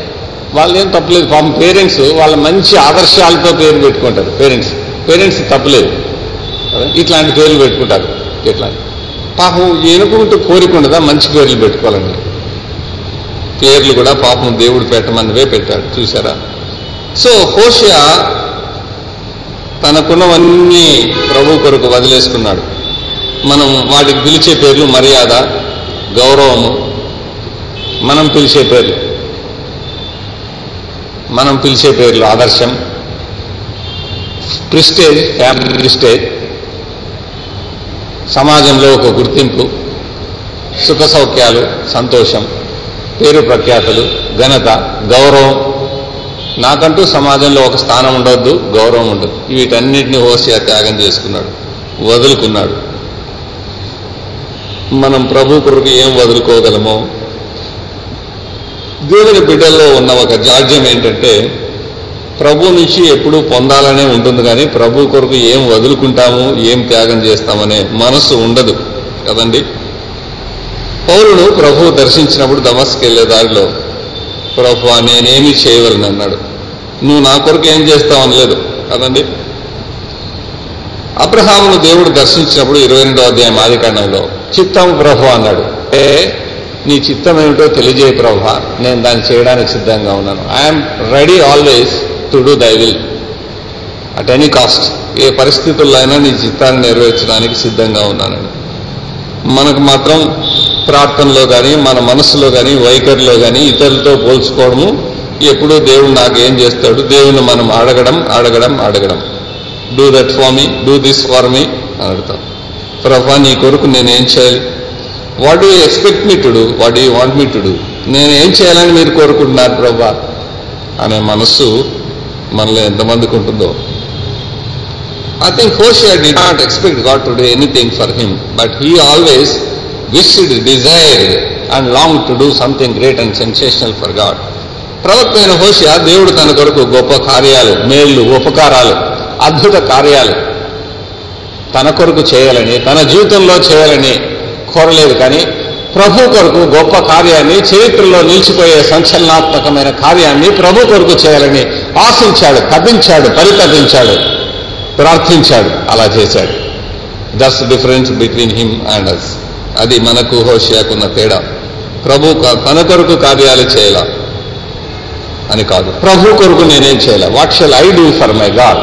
Speaker 1: వాళ్ళు ఏం తప్పలేదు. పాపం పేరెంట్స్ వాళ్ళ మంచి ఆదర్శాలతో పేరు పెట్టుకుంటారు. పేరెంట్స్. పేరెంట్స్ తప్పలేదు. ఇట్లాంటి పేర్లు పెట్టుకుంటారు. ఇట్లాంటి పాపం ఎనుకుంటూ కోరిక ఉండదా? మంచి పేర్లు పెట్టుకోవాలండి పేర్లు కూడా పాపం దేవుడు పెట్టమన్నవే పెట్టాడు. చూసారా సో హోషియా తనకున్నవన్నీ ప్రభు కొరకు వదిలేసుకున్నాడు. మనం వాటికి పిలిచే పేర్లు మర్యాద గౌరవము మనం పిలిచే పేర్లు. మనం పిలిచే పేర్లు ఆదర్శం ప్రిస్టేజ్ ఫ్యామిలీ ప్రిస్టేజ్ సమాజంలో ఒక గుర్తింపు సుఖ సౌఖ్యాలు సంతోషం పేరు ప్రఖ్యాతులు ఘనత గౌరవం. నాకంటూ సమాజంలో ఒక స్థానం ఉండొద్దు గౌరవం ఉండదు. వీటన్నిటిని హోసియా త్యాగం చేసుకున్నాడు వదులుకున్నాడు. మనం ప్రభు కొరకు ఏం వదులుకోగలమో? దేవుని బిడ్డల్లో ఉన్న ఒక జాడ్యం ఏంటంటే ప్రభు నుంచి ఎప్పుడూ పొందాలనే ఉంటుంది కానీ ప్రభు కొరకు ఏం వదులుకుంటాము ఏం త్యాగం చేస్తామనే మనస్సు ఉండదు. కదండి? పౌరుడు ప్రభు దర్శించినప్పుడు దమస్కి వెళ్ళే దారిలో ప్రభు నేనేమి చేయవలను అన్నాడు. నువ్వు నా కొరకు ఏం చేస్తావు అనలేదు కదండి. అబ్రహామును దేవుడు దర్శించినప్పుడు ఇరవై రెండో అధ్యాయం ఆదికాండంలో చిత్తం ప్రభు అన్నాడు. ఏ నీ చిత్తం ఏమిటో తెలియజేయ ప్రభు. నేను దాన్ని చేయడానికి సిద్ధంగా ఉన్నాను. I'm ready always to do thy will at any cost ఏ పరిస్థితుల్లో అయినా నీ చిత్తాన్ని నెరవేర్చడానికి సిద్ధంగా ఉన్నానని మనకు మాత్రం ప్రార్థనలో కానీ మన మనసులో కానీ వైఖరిలో కానీ ఇతరులతో పోల్చుకోవడము ఎప్పుడూ దేవుడు నాకు ఏం చేస్తాడు? దేవుని మనం అడగడం అడగడం అడగడం. Do that for me do this for me అని అడుగుతాం. ప్రభా నీ కొరకు నేనేం చేయాలి? What do expect me to do what you want me to do నేను ఏం చేయాలని మీరు కోరుకుంటున్నారు ప్రభా? అనే మనస్సు మనలో ఎంతమందికి ఉంటుందో. I think Hosea did not expect God to do anything for him but he always wished desired, and long to do something great and sensational for God. ప్రవక్తమైన Hosea దేవుడు తన కొరకు గొప్ప కార్యాలు మేళ్ళు ఉపకారాలు అద్భుత కార్యాలు తన కొరకు చేయాలని తన జీవితంలో చేయాలని కోరలేదు కానీ ప్రభు కొరకు గొప్ప కార్యాన్ని చరిత్రలో నిలిచిపోయే సంచలనాత్మకమైన కార్యాన్ని ప్రభు కొరకు చేయాలని ఆశించాడు తప్పించాడు పరితపించాడు ప్రార్థించాడు అలా చేశాడు. That's difference between him and us అది మనకు హోషియాకున్న తేడా. ప్రభు తన కొరకు కార్యాలు చేయాల? అని కాదు. ప్రభు కొరకు నేనేం చేయాల? What shall I do for my God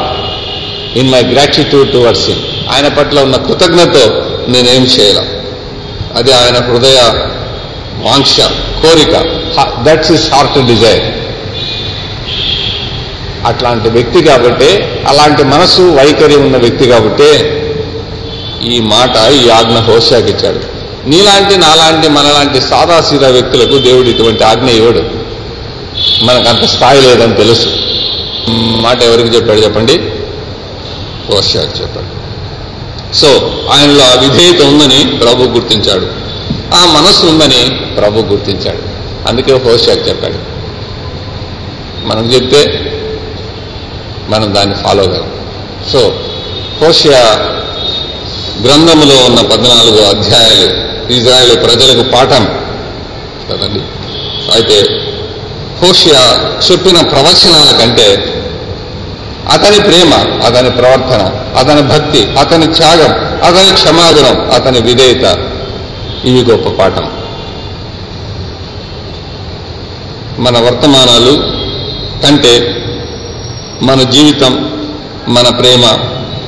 Speaker 1: in my gratitude towards him ఆయన పట్ల ఉన్న కృతజ్ఞత నేనేం చేయాల? అది ఆయన హృదయ వాంక్ష కోరిక. దట్స్ ఇస్ హార్ట్ డిజైర్ అట్లాంటి వ్యక్తి కాబట్టి అలాంటి మనసు వైఖరి ఉన్న వ్యక్తి కాబట్టి ఈ మాట ఈ ఆజ్ఞ హోషాకిచ్చాడు నీలాంటి నాలాంటి మనలాంటి సాదాసీదా వ్యక్తులకు దేవుడు ఇటువంటి ఆజ్ఞ ఇవ్వడు. మనకు అంత స్థాయి లేదని తెలుసు. మాట ఎవరికి చెప్పాడు చెప్పండి? హోషాకి చెప్పాడు. సో ఆయనలో ఆ విధేయత ఉందని ప్రభు గుర్తించాడు. ఆ మనస్సు ఉందని ప్రభు గుర్తించాడు. అందుకే హోషాకి చెప్పాడు. మనం చెప్తే మనం దాన్ని ఫాలో కాదు సో హోషియా గ్రంథములో ఉన్న పద్నాలుగు అధ్యాయాలు ఇజ్రాయేల్ ప్రజలకు పాఠం. కదండి అయితే హోషియా చెప్పిన ప్రవచనాల కంటే అతని ప్రేమ అతని ప్రవర్తన అతని భక్తి అతని త్యాగం అతని క్షమాగుణం అతని విధేయత ఇవి గొప్ప పాఠం. మన వర్తమానాలు కంటే మన జీవితం మన ప్రేమ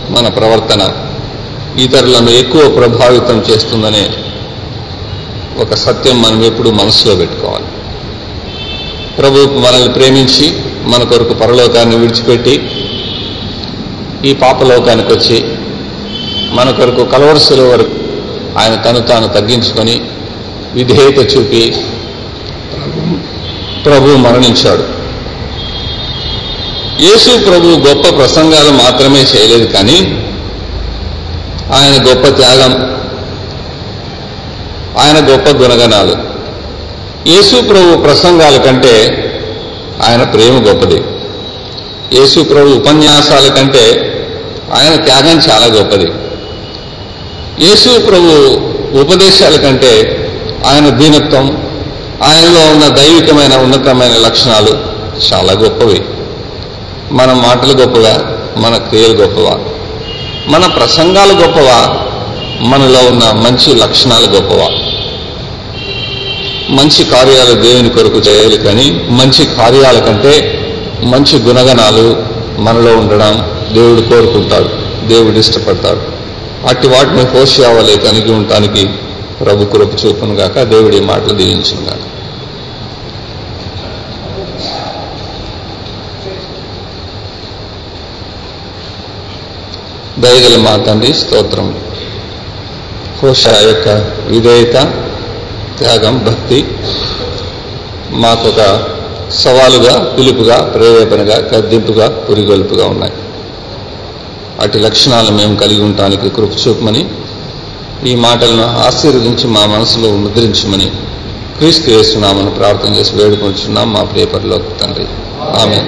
Speaker 1: మన ప్రవర్తన ఇతరులను ఎక్కువ ప్రభావితం చేస్తుందనే ఒక సత్యం మనం ఎప్పుడు మనసులో పెట్టుకోవాలి. ప్రభు మనల్ని ప్రేమించి మన కొరకు పరలోకాన్ని విడిచిపెట్టి ఈ పాపలోకానికి వచ్చి మన కొరకు కలవరసల వరకు ఆయన తను తాను తగ్గించుకొని విధేయత చూపి ప్రభు మరణించాడు. యేసు ప్రభు గొప్ప ప్రసంగాలు మాత్రమే చేయలేదు కానీ ఆయన గొప్ప త్యాగం ఆయన గొప్ప గుణగణాలు. యేసు ప్రభు ప్రసంగాల కంటే ఆయన ప్రేమ గొప్పది. యేసు ప్రభు ఉపన్యాసాల కంటే ఆయన త్యాగం చాలా గొప్పది. యేసు ప్రభు ఉపదేశాల కంటే ఆయన దీనత్వం ఆయనలో ఉన్న దైవికమైన ఉన్నతమైన లక్షణాలు చాలా గొప్పవి. మన మాటలు గొప్పవా? మన క్రియలు గొప్పవా? మన ప్రసంగాలు గొప్పవా? మనలో ఉన్న మంచి లక్షణాలు గొప్పవా? మంచి కార్యాలు దేవుని కొరకు చేయాలి కానీ మంచి కార్యాల కంటే మంచి గుణగణాలు మనలో ఉండడం దేవుడు కోరుకుంటాడు దేవుడు ఇష్టపడతాడు. అట్టి వాటిని హోషియావలే కలిగి ఉండటానికి ప్రభు కృప చూపును గాక దేవుడి మాటలు దీవించింది గాక దయగల మా తండ్రి స్తోత్రం. హోషా యొక్క విధేయత త్యాగం భక్తి మాకొక సవాలుగా పిలుపుగా ప్రేరేపణగా గద్దింపుగా పురిగొల్పుగా ఉన్నాయి. అటు లక్షణాలను మేము కలిగి ఉండటానికి కృప చూపమని ఈ మాటలను ఆశీర్వదించి మా మనసులో ముద్రించమని క్రీస్తు వేస్తున్నామని ప్రార్థన చేసి వేడుకొంచున్నాం మా ప్రియపరిలోకి తండ్రి. ఆమె